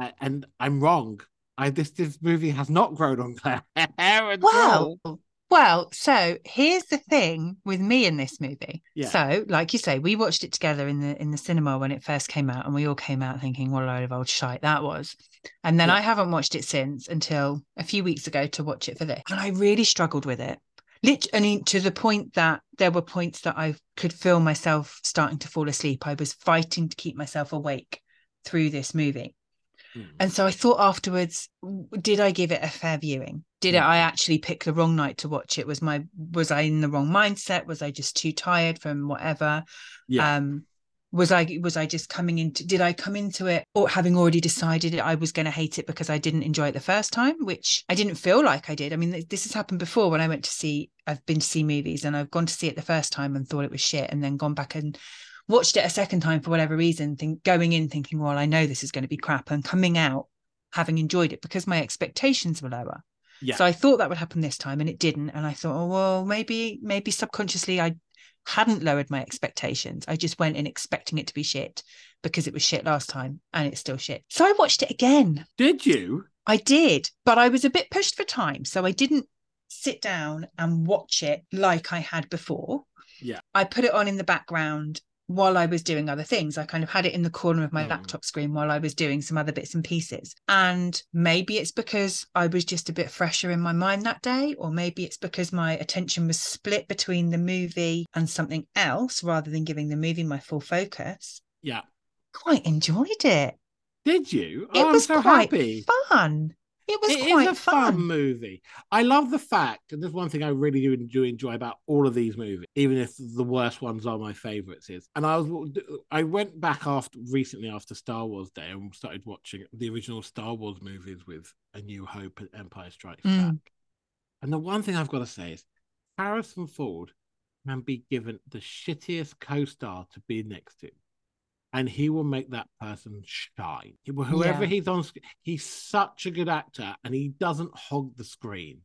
a- and I'm wrong. I this this movie has not grown on Claire at all. Well, well, so here's the thing with me in this movie. Yeah. So, like you say, we watched it together in the in the cinema when it first came out, and we all came out thinking, "What a load of old shite that was." And then Yeah. I haven't watched it since until a few weeks ago to watch it for this, and I really struggled with it. Literally to the point that there were points that I could feel myself starting to fall asleep. I was fighting to keep myself awake through this movie. Hmm. And so I thought afterwards, did I give it a fair viewing? Did. I actually pick the wrong night to watch it? Was my was I in the wrong mindset? Was I just too tired from whatever? Yeah. Um was I was I just coming into did I come into it or having already decided I was going to hate it because I didn't enjoy it the first time, which I didn't feel like I did. I mean, this has happened before when I went to see I've been to see movies and I've gone to see it the first time and thought it was shit and then gone back and watched it a second time for whatever reason, think going in thinking, well, I know this is going to be crap, and coming out having enjoyed it because my expectations were lower. Yeah. So I thought that would happen this time, and it didn't. And I thought, oh well, maybe maybe subconsciously I hadn't lowered my expectations. I just went in expecting it to be shit because it was shit last time, and it's still shit. So I watched it again. Did you? I did, but I was a bit pushed for time, so I didn't sit down and watch it like I had before. Yeah. I put it on in the background while I was doing other things. I kind of had it in the corner of my Mm. laptop screen while I was doing some other bits and pieces. And maybe it's because I was just a bit fresher in my mind that day, or maybe it's because my attention was split between the movie and something else rather than giving the movie my full focus. Yeah. Quite enjoyed it. Did you? It oh, was I'm so quite happy. fun. It was It quite a fun. fun. movie. I love the fact, and there's one thing I really do, do enjoy about all of these movies, even if the worst ones are my favorites. Is and I was I went back after recently after Star Wars Day and started watching the original Star Wars movies with A New Hope and Empire Strikes Mm. Back. And the one thing I've got to say is Harrison Ford can be given the shittiest co-star to be next to. And he will make that person shine. He- Whoever Yeah. he's on, he's such a good actor, and he doesn't hog the screen.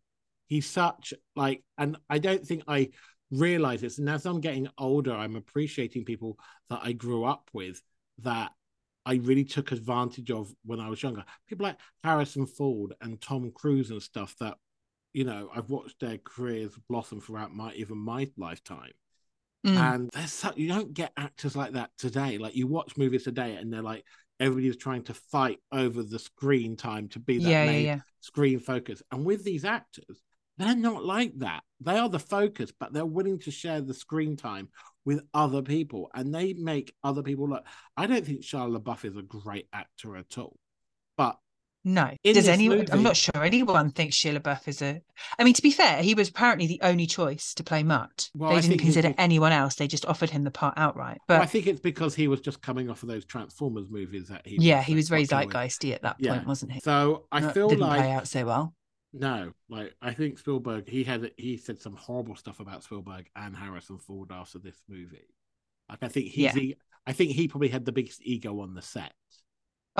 He's such like, and I don't think I realize this. And as I'm getting older, I'm appreciating people that I grew up with that I really took advantage of when I was younger. People like Harrison Ford and Tom Cruise and stuff that, you know, I've watched their careers blossom throughout my even my lifetime. Mm. And there's so, you don't get actors like that today. Like you watch movies today, and they're like everybody's trying to fight over the screen time to be that yeah, yeah, main yeah. screen focus. And with these actors, they're not like that. They are the focus, but they're willing to share the screen time with other people, and they make other people look. I don't think Shia LaBeouf is a great actor at all, but No. In Does anyone? I'm not sure anyone thinks Shia LaBeouf is a. I mean, to be fair, he was apparently the only choice to play Mutt. Well, they I didn't consider anyone else. They just offered him the part outright. well, But I think it's because he was just coming off of those Transformers movies that he yeah, was, he uh, was very zeitgeisty at that Yeah. point, wasn't he? So I That feel didn't like play out so well. No, like I think Spielberg he had he said some horrible stuff about Spielberg and Harrison Ford after this movie. Like I think he's Yeah. the, I think he probably had the biggest ego on the set.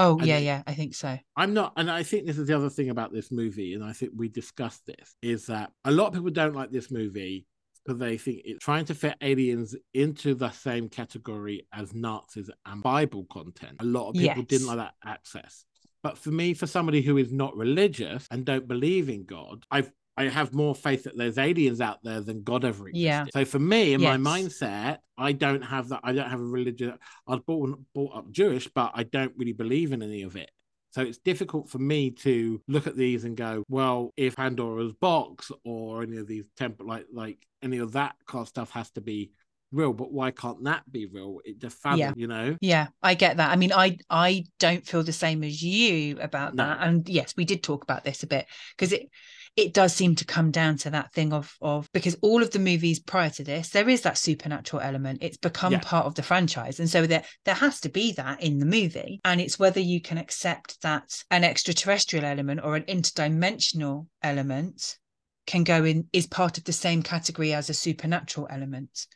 Oh And yeah, yeah, I think so. I'm not, and I think this is the other thing about this movie, and I think we discussed this is that a lot of people don't like this movie because they think it's trying to fit aliens into the same category as Nazis and Bible content. A lot of people didn't like that access. But for me, for somebody who is not religious and don't believe in God, I've I have more faith that there's aliens out there than God ever existed. Yeah. So for me, in my mindset, I don't have that. I don't have a religion. I was born brought up Jewish, but I don't really believe in any of it. So it's difficult for me to look at these and go, well, if Pandora's box or any of these temple like like any of that kind of stuff has to be real, but why can't that be real? It just fathom, Yeah. you know? Yeah, I get that. I mean, I I don't feel the same as you about No. that. And yes, we did talk about this a bit because it it does seem to come down to that thing of of because all of the movies prior to this, there is that supernatural element. It's become Yeah. part of the franchise, and so there there has to be that in the movie. And it's whether you can accept that an extraterrestrial element or an interdimensional element can go in is part of the same category as a supernatural element.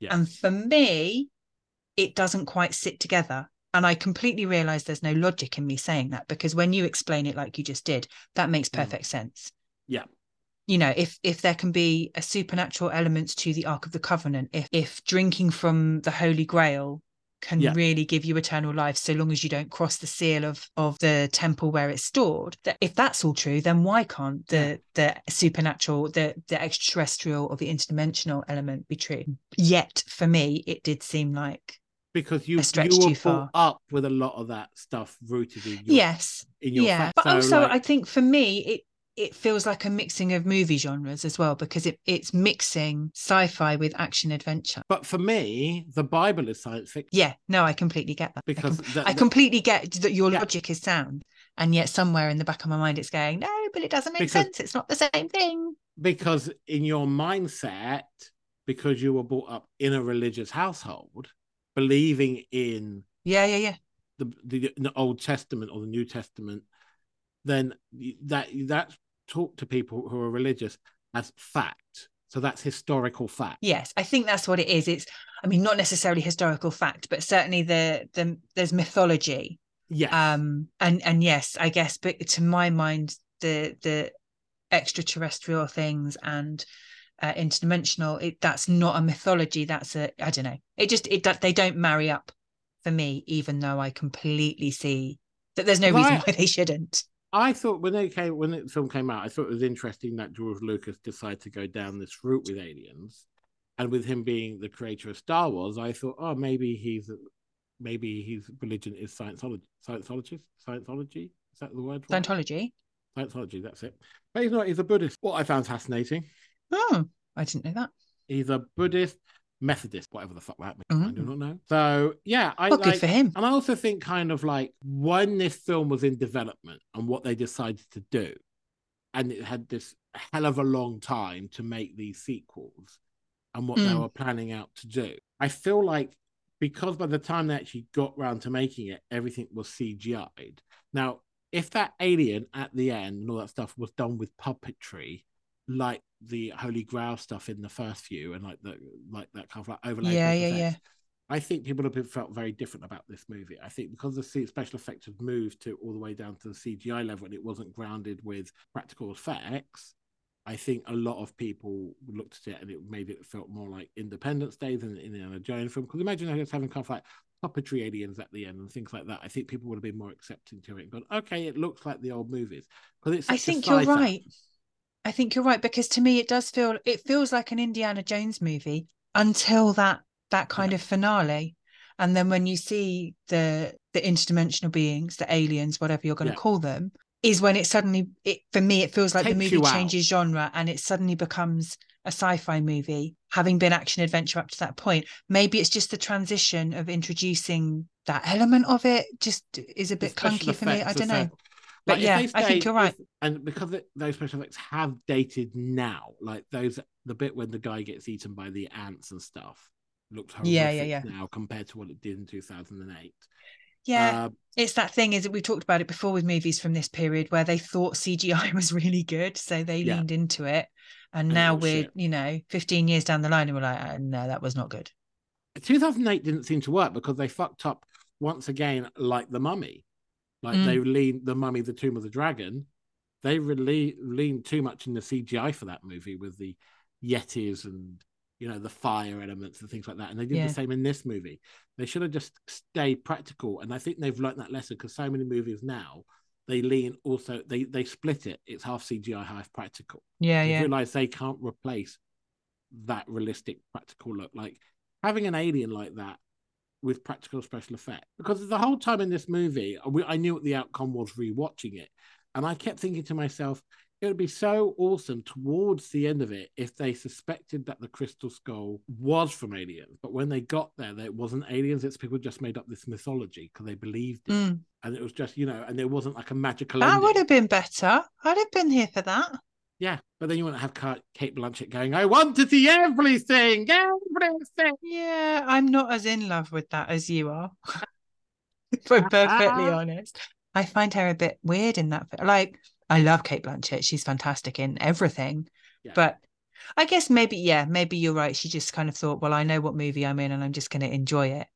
Yeah. And for me, it doesn't quite sit together. And I completely realize there's no logic in me saying that because when you explain it like you just did, that makes Mm. perfect sense. Yeah. You know, if if there can be a supernatural element to the Ark of the Covenant, if if drinking from the Holy Grail can Yeah. really give you eternal life so long as you don't cross the seal of of the temple where it's stored that if that's all true then why can't the the supernatural the the extraterrestrial or the interdimensional element be true yet for me it did seem like Because you, you were too far. up with a lot of that stuff rooted in your, yes in your yeah fact. but So, also like- i think for me it it feels like a mixing of movie genres as well because it it's mixing sci-fi with action adventure. But for me, the Bible is science fiction. yeah no i completely get that. I Because com- the- I completely get that your Yeah. logic is sound and yet somewhere in the back of my mind it's going no but it doesn't make Because- sense. It's not the same thing. because in your mindset, because you were brought up in a religious household, believing in yeah yeah yeah. the, the, the Old Testament or the New Testament, then that that's taught to people who are religious as fact. So that's historical fact. yes i think that's what it is it's i mean not necessarily historical fact but certainly the the there's mythology Yes. um and and yes i guess but to my mind the the extraterrestrial things and uh, interdimensional it that's not a mythology that's a i don't know it just it that they don't marry up for me even though i completely see that there's no reason why they shouldn't I thought when they came when the film came out, I thought it was interesting that George Lucas decided to go down this route with aliens, and with him being the creator of Star Wars, I thought, oh, maybe he's maybe his religion is Scientology. Scientologist, Scientology is that the word? for it? Scientology. Scientology, that's it. But he's not. He's a Buddhist. What I found fascinating. Oh, I didn't know that. He's a Buddhist Methodist, whatever the fuck that means. I do Mhm. not know. So yeah, I Well, like, good for him. and I also think kind of like when this film was in development and what they decided to do, and it had this hell of a long time to make these sequels and what they Mm. were planning out to do. I feel like because by the time they actually got round to making it, everything was CGI'd. Now, if that alien at the end and all that stuff was done with puppetry, like the Holy Grail stuff in the first few, and like the like that kind of like overlay. Yeah, yeah, effects, I think people have felt very different about this movie. I think because the special effects have moved to all the way down to the CGI level and it wasn't grounded with practical effects, I think a lot of people looked at it and it made it felt more like Independence Day than an Indiana Jones film. Because imagine us having kind of like puppetry aliens at the end and things like that. I think people would have been more accepting to it and gone, okay, it looks like the old movies. Because it's I think you're right. I think you're right because to me it does feel it feels like an Indiana Jones movie until that that kind of finale. And then when you see the the interdimensional beings, the aliens, whatever you're going to Yeah. call them, is when it suddenly it for me it feels like the movie changes genre and it suddenly becomes a sci-fi movie, having been action adventure up to that point. Maybe it's just the transition of introducing that element of it just is a bit clunky for me. I don't know. But Like, yeah, they I think you're right. if- and because it, those special effects have dated now, like those, the bit when the guy gets eaten by the ants and stuff looks horrific Yeah, yeah, yeah. now compared to what it did in 2008. Yeah, Uh, it's that thing is that we talked about it before with movies from this period where they thought CGI was really good, so they Yeah. leaned into it. And And now we're, shit. you know, 15 years down the line and we're like, "Uh, no, that was not good. 2008 didn't seem to work because they fucked up once again, like the Mummy. Like Mm. they lean the Mummy, the Tomb of the Dragon. They really leaned too much in the CGI for that movie with the Yetis and you know the fire elements and things like that. And they did Yeah. the same in this movie. They should have just stayed practical. And I think they've learned that lesson because so many movies now they lean also they they split it. It's half CGI, half practical. Yeah, They yeah. realize they can't replace that realistic practical look. Like having an alien like that with practical special effect. Because the whole time in this movie, I knew what the outcome was rewatching it. And I kept thinking to myself, it would be so awesome towards the end of it if they suspected that the crystal skull was from aliens. But when they got there, there it wasn't aliens. It's people just made up this mythology because they believed it. Mm. And it was just, you know, and there wasn't like a magical That ending. would have been better. I'd have been here for that. Yeah, but then you want to have Cate Blanchett going, I want to see everything, everything. Yeah, I'm not as in love with that as you are. if I'm perfectly ah. honest. I find her a bit weird in that. Like, I love Cate Blanchett. She's fantastic in everything. Yeah. But I guess maybe, yeah, maybe you're right. She just kind of thought, well, I know what movie I'm in and I'm just going to enjoy it.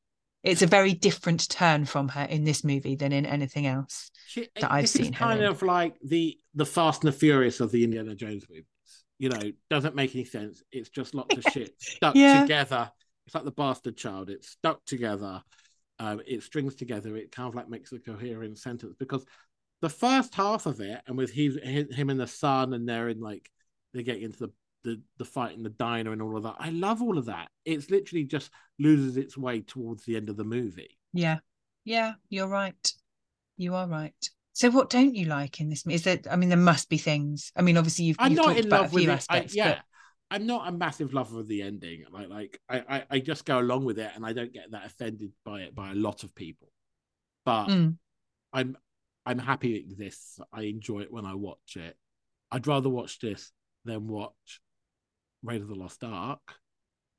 It's a very different turn from her in this movie than in anything else. She, that I've seen kind in. of like the the Fast and the Furious of the Indiana Jones movies. You know, doesn't make any sense. It's just lots of shit stuck Yeah. together. It's like the bastard child. It's stuck together. Um, it strings together. It kind of like makes a coherent sentence because the first half of it, and with he, him and the son, and they're in like they get into the, the the fight in the diner and all of that. I love all of that. It's literally just loses its way towards the end of the movie. Yeah. Yeah, you're right. You are right. So what don't you like in this? Is there, I mean, there must be things. I mean, obviously you've, I'm you've not talked in about a love with it. I, aspects, yeah, but I'm not a massive lover of the ending. Like, like I, I, I just go along with it, and I don't get that offended by it by a lot of people. But Mm. I'm, I'm happy it exists. I enjoy it when I watch it. I'd rather watch this than watch Raid of the Lost Ark.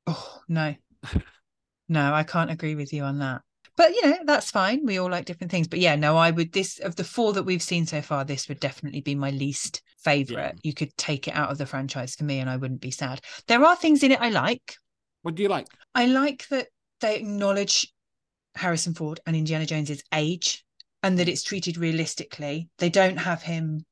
Oh no, no, I can't agree with you on that. But you know, that's fine. We all like different things. But yeah, no, I would this of the four that we've seen so far, this would definitely be my least favorite. Yeah. You could take it out of the franchise for me, and I wouldn't be sad. There are things in it I like. What do you like? I like that they acknowledge Harrison Ford and Indiana Jones's age and that it's treated realistically. They don't have him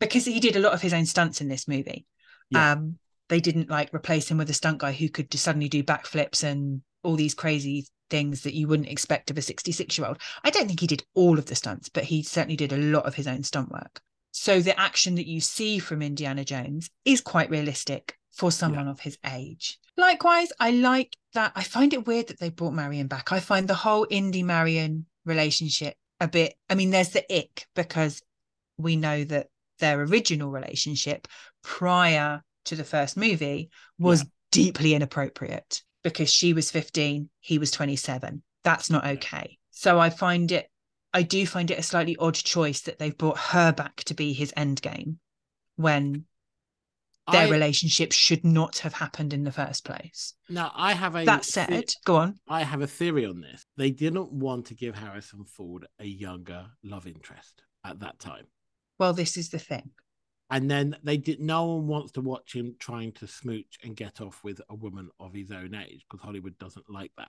because he did a lot of his own stunts in this movie. Yeah. Um, they didn't like replace him with a stunt guy who could just suddenly do backflips and all these crazy things that you wouldn't expect of a 66 year old. I don't think he did all of the stunts, but he certainly did a lot of his own stunt work. So the action that you see from Indiana Jones is quite realistic for someone of his age. Likewise, I like that. I find it weird that they brought Marion back. I find the whole Indy Marion relationship a bit. I mean, there's the ick because we know that their original relationship prior to the first movie was Yeah. deeply inappropriate because she was 15, he was 27. That's not mm. okay. So I find it, I do find it a slightly odd choice that they've brought her back to be his end game when their I, relationship should not have happened in the first place. now I have a That the- said, go on. I have a theory on this. They didn't want to give Harrison Ford a younger love interest at that time. Well, this is the thing. And then they did no one wants to watch him trying to smooch and get off with a woman of his own age because Hollywood doesn't like that.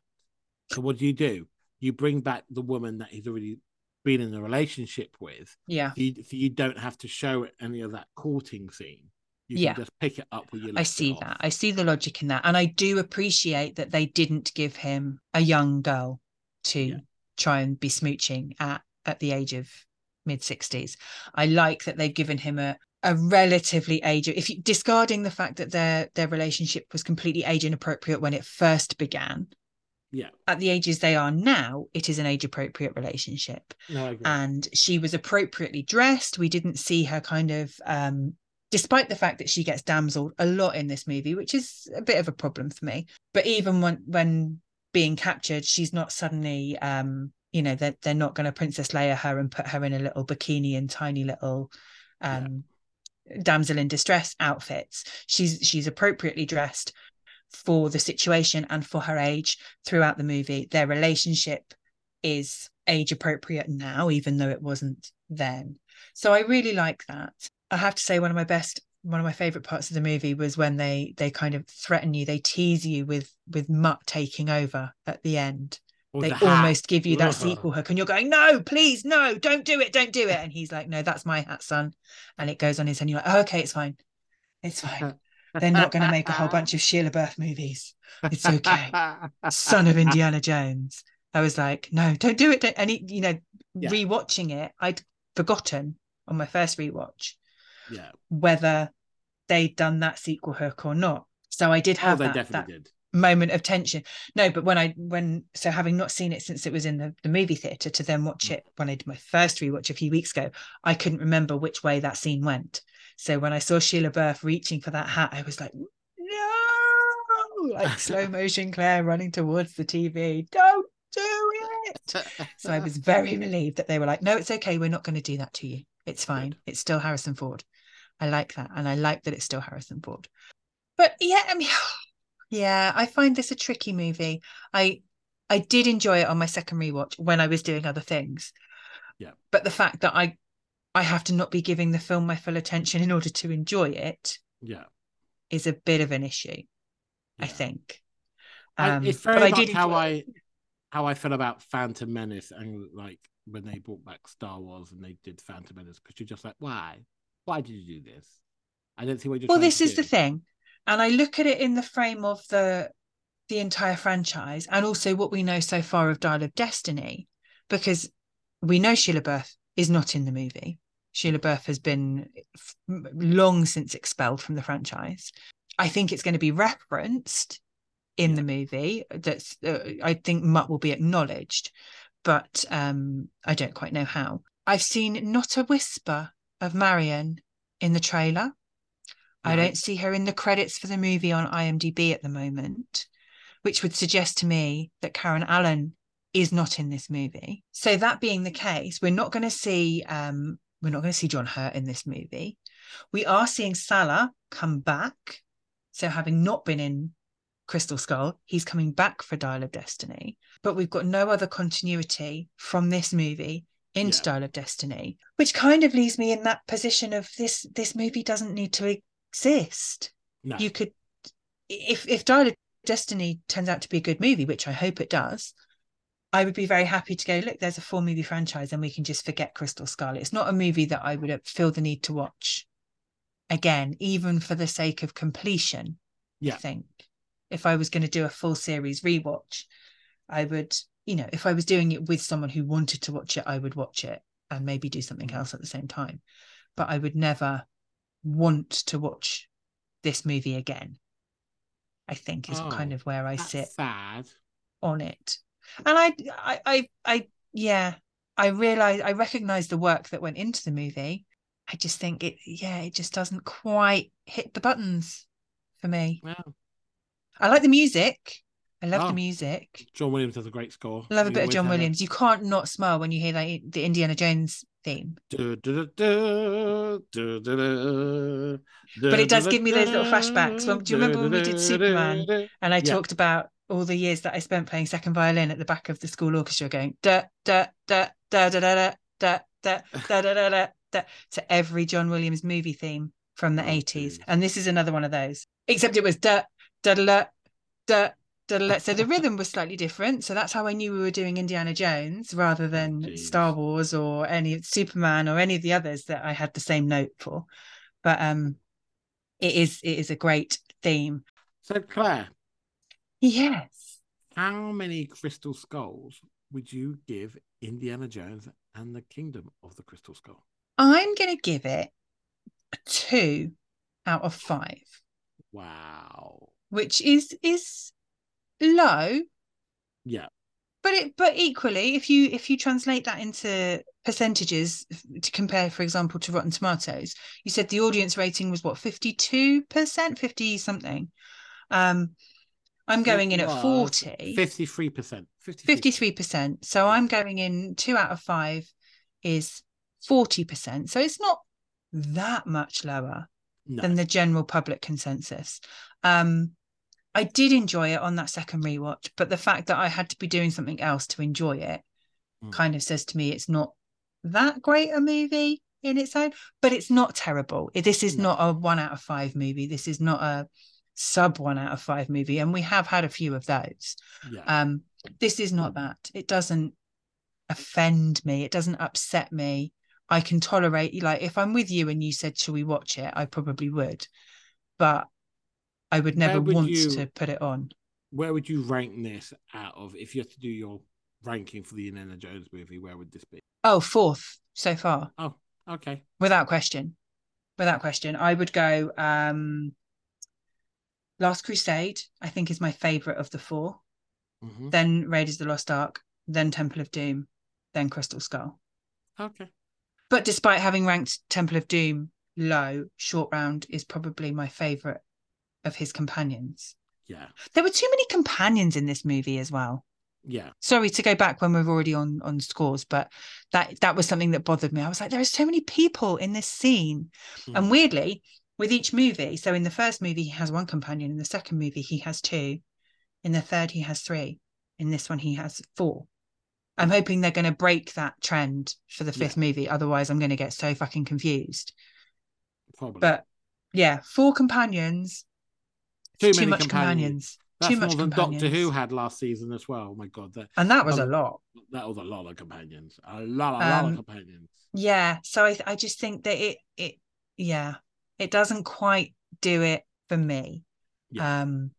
So what do you do? You bring back the woman that he's already been in a relationship with. Yeah. So you, so you don't have to show any of that courting scene. You Yeah. can just pick it up where you I see that. I see the logic in that. And I do appreciate that they didn't give him a young girl to Yeah. try and be smooching at at the age of mid 60s. I like that they've given him a a relatively age if you discarding the fact that their their relationship was completely age inappropriate when it first began Yeah. at the ages they are now it is an age appropriate relationship No, I agree. and she was appropriately dressed. We didn't see her kind of, um, despite the fact that she gets damseled a lot in this movie, which is a bit of a problem for me. But even when when being captured, she's not suddenly, um, you know, they're they're not going to Princess Leia her and put her in a little bikini and tiny little, um, damsel in distress outfits. She's she's appropriately dressed for the situation and for her age throughout the movie. Their relationship is age appropriate now, even though it wasn't then. So I really like that. I have to say, one of my best, one of my favorite parts of the movie was when they they kind of threaten you, they tease you with with Mutt taking over at the end. Or they the almost give you that Ugh. sequel hook, and you're going, no, please, no, don't do it, don't do it. And he's like, no, that's my hat, son. And it goes on his head. And you're like, oh, okay, it's fine, it's fine. They're not going to make a whole bunch of Shia LaBeouf movies. It's okay. Son of Indiana Jones. I was like, no, don't do it. Don't. And you know, Yeah. rewatching it, I'd forgotten on my first rewatch yeah. whether they'd done that sequel hook or not. So I did Oh, have they that, definitely that did. Moment of tension. No, but when I when so having not seen it since it was in the, the movie theatre to then watch Mm. it when I did my first rewatch a few weeks ago, I couldn't remember which way that scene went. So when I saw Shia LaBeouf reaching for that hat, I was like, no, like slow motion Claire running towards the TV. Don't do it. So I was very relieved that they were like, no, it's okay. We're not going to do that to you. It's fine. It's still Harrison Ford. I like that. And I like that it's still Harrison Ford. But yeah, I mean, yeah, I find this a tricky movie. I I did enjoy it on my second rewatch when I was doing other things. Yeah. But the fact that I I have to not be giving the film my full attention in order to enjoy it yeah. is a bit of an issue, I Yeah. think. I- Um, it's but very I much did how I it. how I feel about Phantom Menace and like when they brought back Star Wars and they did Phantom Menace because you're just like, why? Why did you do this? I don't see what you're. well this is the thing and i look at it in the frame of the the entire franchise and also what we know so far of dial of destiny because we know Shia LaBeouf is not in the movie. Shia LaBeouf has been long since expelled from the franchise. I think it's going to be referenced in Yeah. the movie that's uh, i think mutt will be acknowledged but um i don't quite know how. I've seen not a whisper of marion in the trailer I don't see her in the credits for the movie on IMDb at the moment, which would suggest to me that Karen Allen is not in this movie. So that being the case, we're not going to see um, we're not going to see John Hurt in this movie. We are seeing Sallah come back. So having not been in Crystal Skull, he's coming back for Dial of Destiny. But we've got no other continuity from this movie into Yeah. Dial of Destiny, which kind of leaves me in that position of this this movie doesn't need to exist. No. You could if if Dial of Destiny turns out to be a good movie, which I hope it does, I would be very happy to go, look, there's a four movie franchise and we can just forget Crystal Scarlet. It's not a movie that I would feel the need to watch again, even for the sake of completion. Yeah. I think if I was going to do a full series rewatch, I would, you know, if I was doing it with someone who wanted to watch it, I would watch it and maybe do something mm-hmm. else at the same time. But I would never want to watch this movie again. I think is Oh, kind of where I sit sad. on it. And I, I, I, I yeah, I realize I recognize the work that went into the movie. I just think it, yeah, it just doesn't quite hit the buttons for me. Yeah. I like the music. I love Oh. the music. John Williams has a great score. Love a bit of John Williams. You can't not smile when you hear that the Indiana Jones theme. But it does give me those little flashbacks. When- do you remember when we did Superman? And I Yeah. talked about all the years that I spent playing second violin at the back of the school orchestra, going da da da da da da da da da da da da da to every John Williams movie theme from the Oh, eighties. And this is another one of those. Except it was da da da da. So the rhythm was slightly different. So that's how I knew we were doing Indiana Jones rather than jeez. Star Wars or any Superman or any of the others that I had the same note for. But um, it is it is a great theme. So Claire, Yes. how many crystal skulls would you give Indiana Jones and the Kingdom of the Crystal Skull? I'm going to give it two out of five, Wow. which is is low, Yeah. but it but equally, if you if you translate that into percentages to compare, for example, to Rotten Tomatoes, you said the audience rating was what fifty two percent, fifty something. Um, I'm going in at It was forty. 53%. 53 percent so i'm going in two out of five is 40 percent so it's not that much lower No. than the general public consensus um i did enjoy it on that second rewatch but the fact that i had to be doing something else to enjoy it Mm. kind of says to me it's not that great a movie in its own but it's not terrible. This is No. not a one out of five movie. This is not a sub one out of five movie and we have had a few of those. Yeah. um this is not that. It doesn't offend me. It doesn't upset me. I can tolerate like if i'm with you and you said shall we watch it? I probably would. But i would never would want you- to put it on where would you rank this out of if you had to do your ranking for the Indiana Jones movie? Where would this be? oh fourth so far Oh, okay. without question without question i would go um last crusade i think is my favorite of the four Mhm. then raiders of the lost ark then temple of doom then crystal skull Okay. But despite having ranked Temple of Doom low, Short Round is probably my favorite of his companions. Yeah. There were too many companions in this movie as well. Yeah. Sorry to go back when we're already on on scores, but that that was something that bothered me. I was like, there are so many people in this scene, Mm. and weirdly, with each movie. So in the first movie, he has one companion. In the second movie, he has two. In the third, he has three. In this one, he has four. I'm hoping they're going to break that trend for the fifth movie. Otherwise, I'm going to get so fucking confused. Probably. But yeah, four companions. Too Too, many much companions. companions. That's too more much than companions. Doctor Who had last season as well. Oh my god, that And that was a Um, lot. that was a lot of companions. A lot, a lot Um, of companions. Yeah. So I I just think that it it yeah, it doesn't quite do it for me. Yeah. Um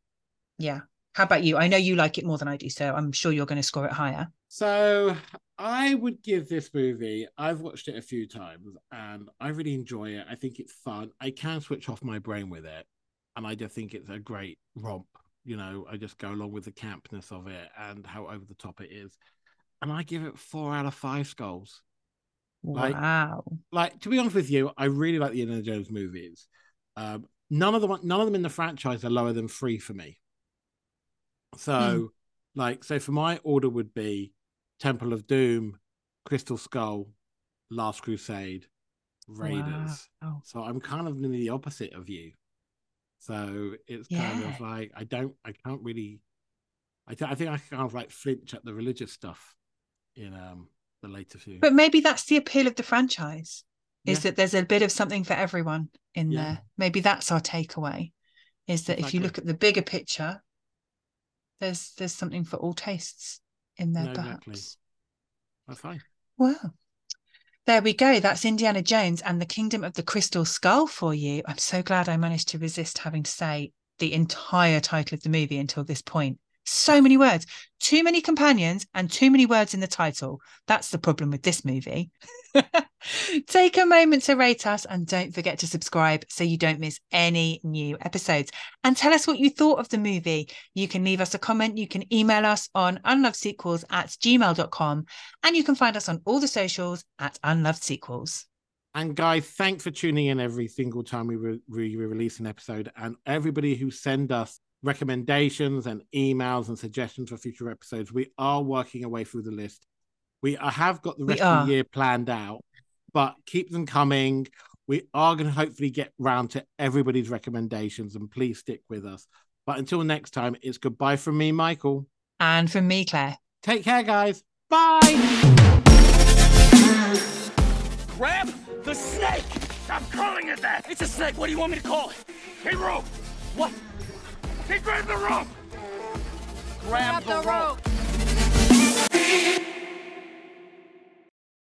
yeah. How about you? I know you like it more than I do, so I'm sure you're going to score it higher. So I would give this movie. I've watched it a few times and I really enjoy it. I think it's fun. I can switch off my brain with it, and I just think it's a great romp. You know, I just go along with the campness of it and how over the top it is, and I give it four out of five skulls. Like- wow. Like to be honest with you, I really like the Indiana Jones movies. Um, none of the one, none of them in the franchise are lower than three for me. So, like, so for my order would be Temple of Doom, Crystal Skull, Last Crusade, Raiders. Wow. So I'm kind of nearly the opposite of you. So it's kind of like I don't, I can't really. I, th- I think I kind of like flinch at the religious stuff in um the later few. But maybe that's the appeal of the franchise. Is Yeah. that there's a bit of something for everyone in Yeah. there. Maybe that's our takeaway. Is that if you look at the bigger picture, there's there's something for all tastes in there, No, exactly. That's fine. Well, there we go. That's Indiana Jones and the Kingdom of the Crystal Skull for you. I'm so glad I managed to resist having to say the entire title of the movie until this point. So many words, too many companions, and too many words in the title. That's the problem with this movie. Take a moment to rate us and don't forget to subscribe so you don't miss any new episodes. And tell us what you thought of the movie. You can leave us a comment. You can email us on unlovedsequels at gmail.com. And you can find us on all the socials at unloved sequels. And guys, thanks for tuning in every single time we, re- we release an episode. And everybody who send us recommendations and emails and suggestions for future episodes, we are working our way through the list. We I have got the rest of the year planned out, but keep them coming. We are going to hopefully get round to everybody's recommendations and please stick with us. But until next time, it's goodbye from me, Michael. And from me, Claire. Take care, guys. Bye. Grab the snake! I'm calling it that! It's a snake. What do you want me to call it? Hey, rope! What? Hey, grabbed the rope! Grab, Grab the, rope. rope.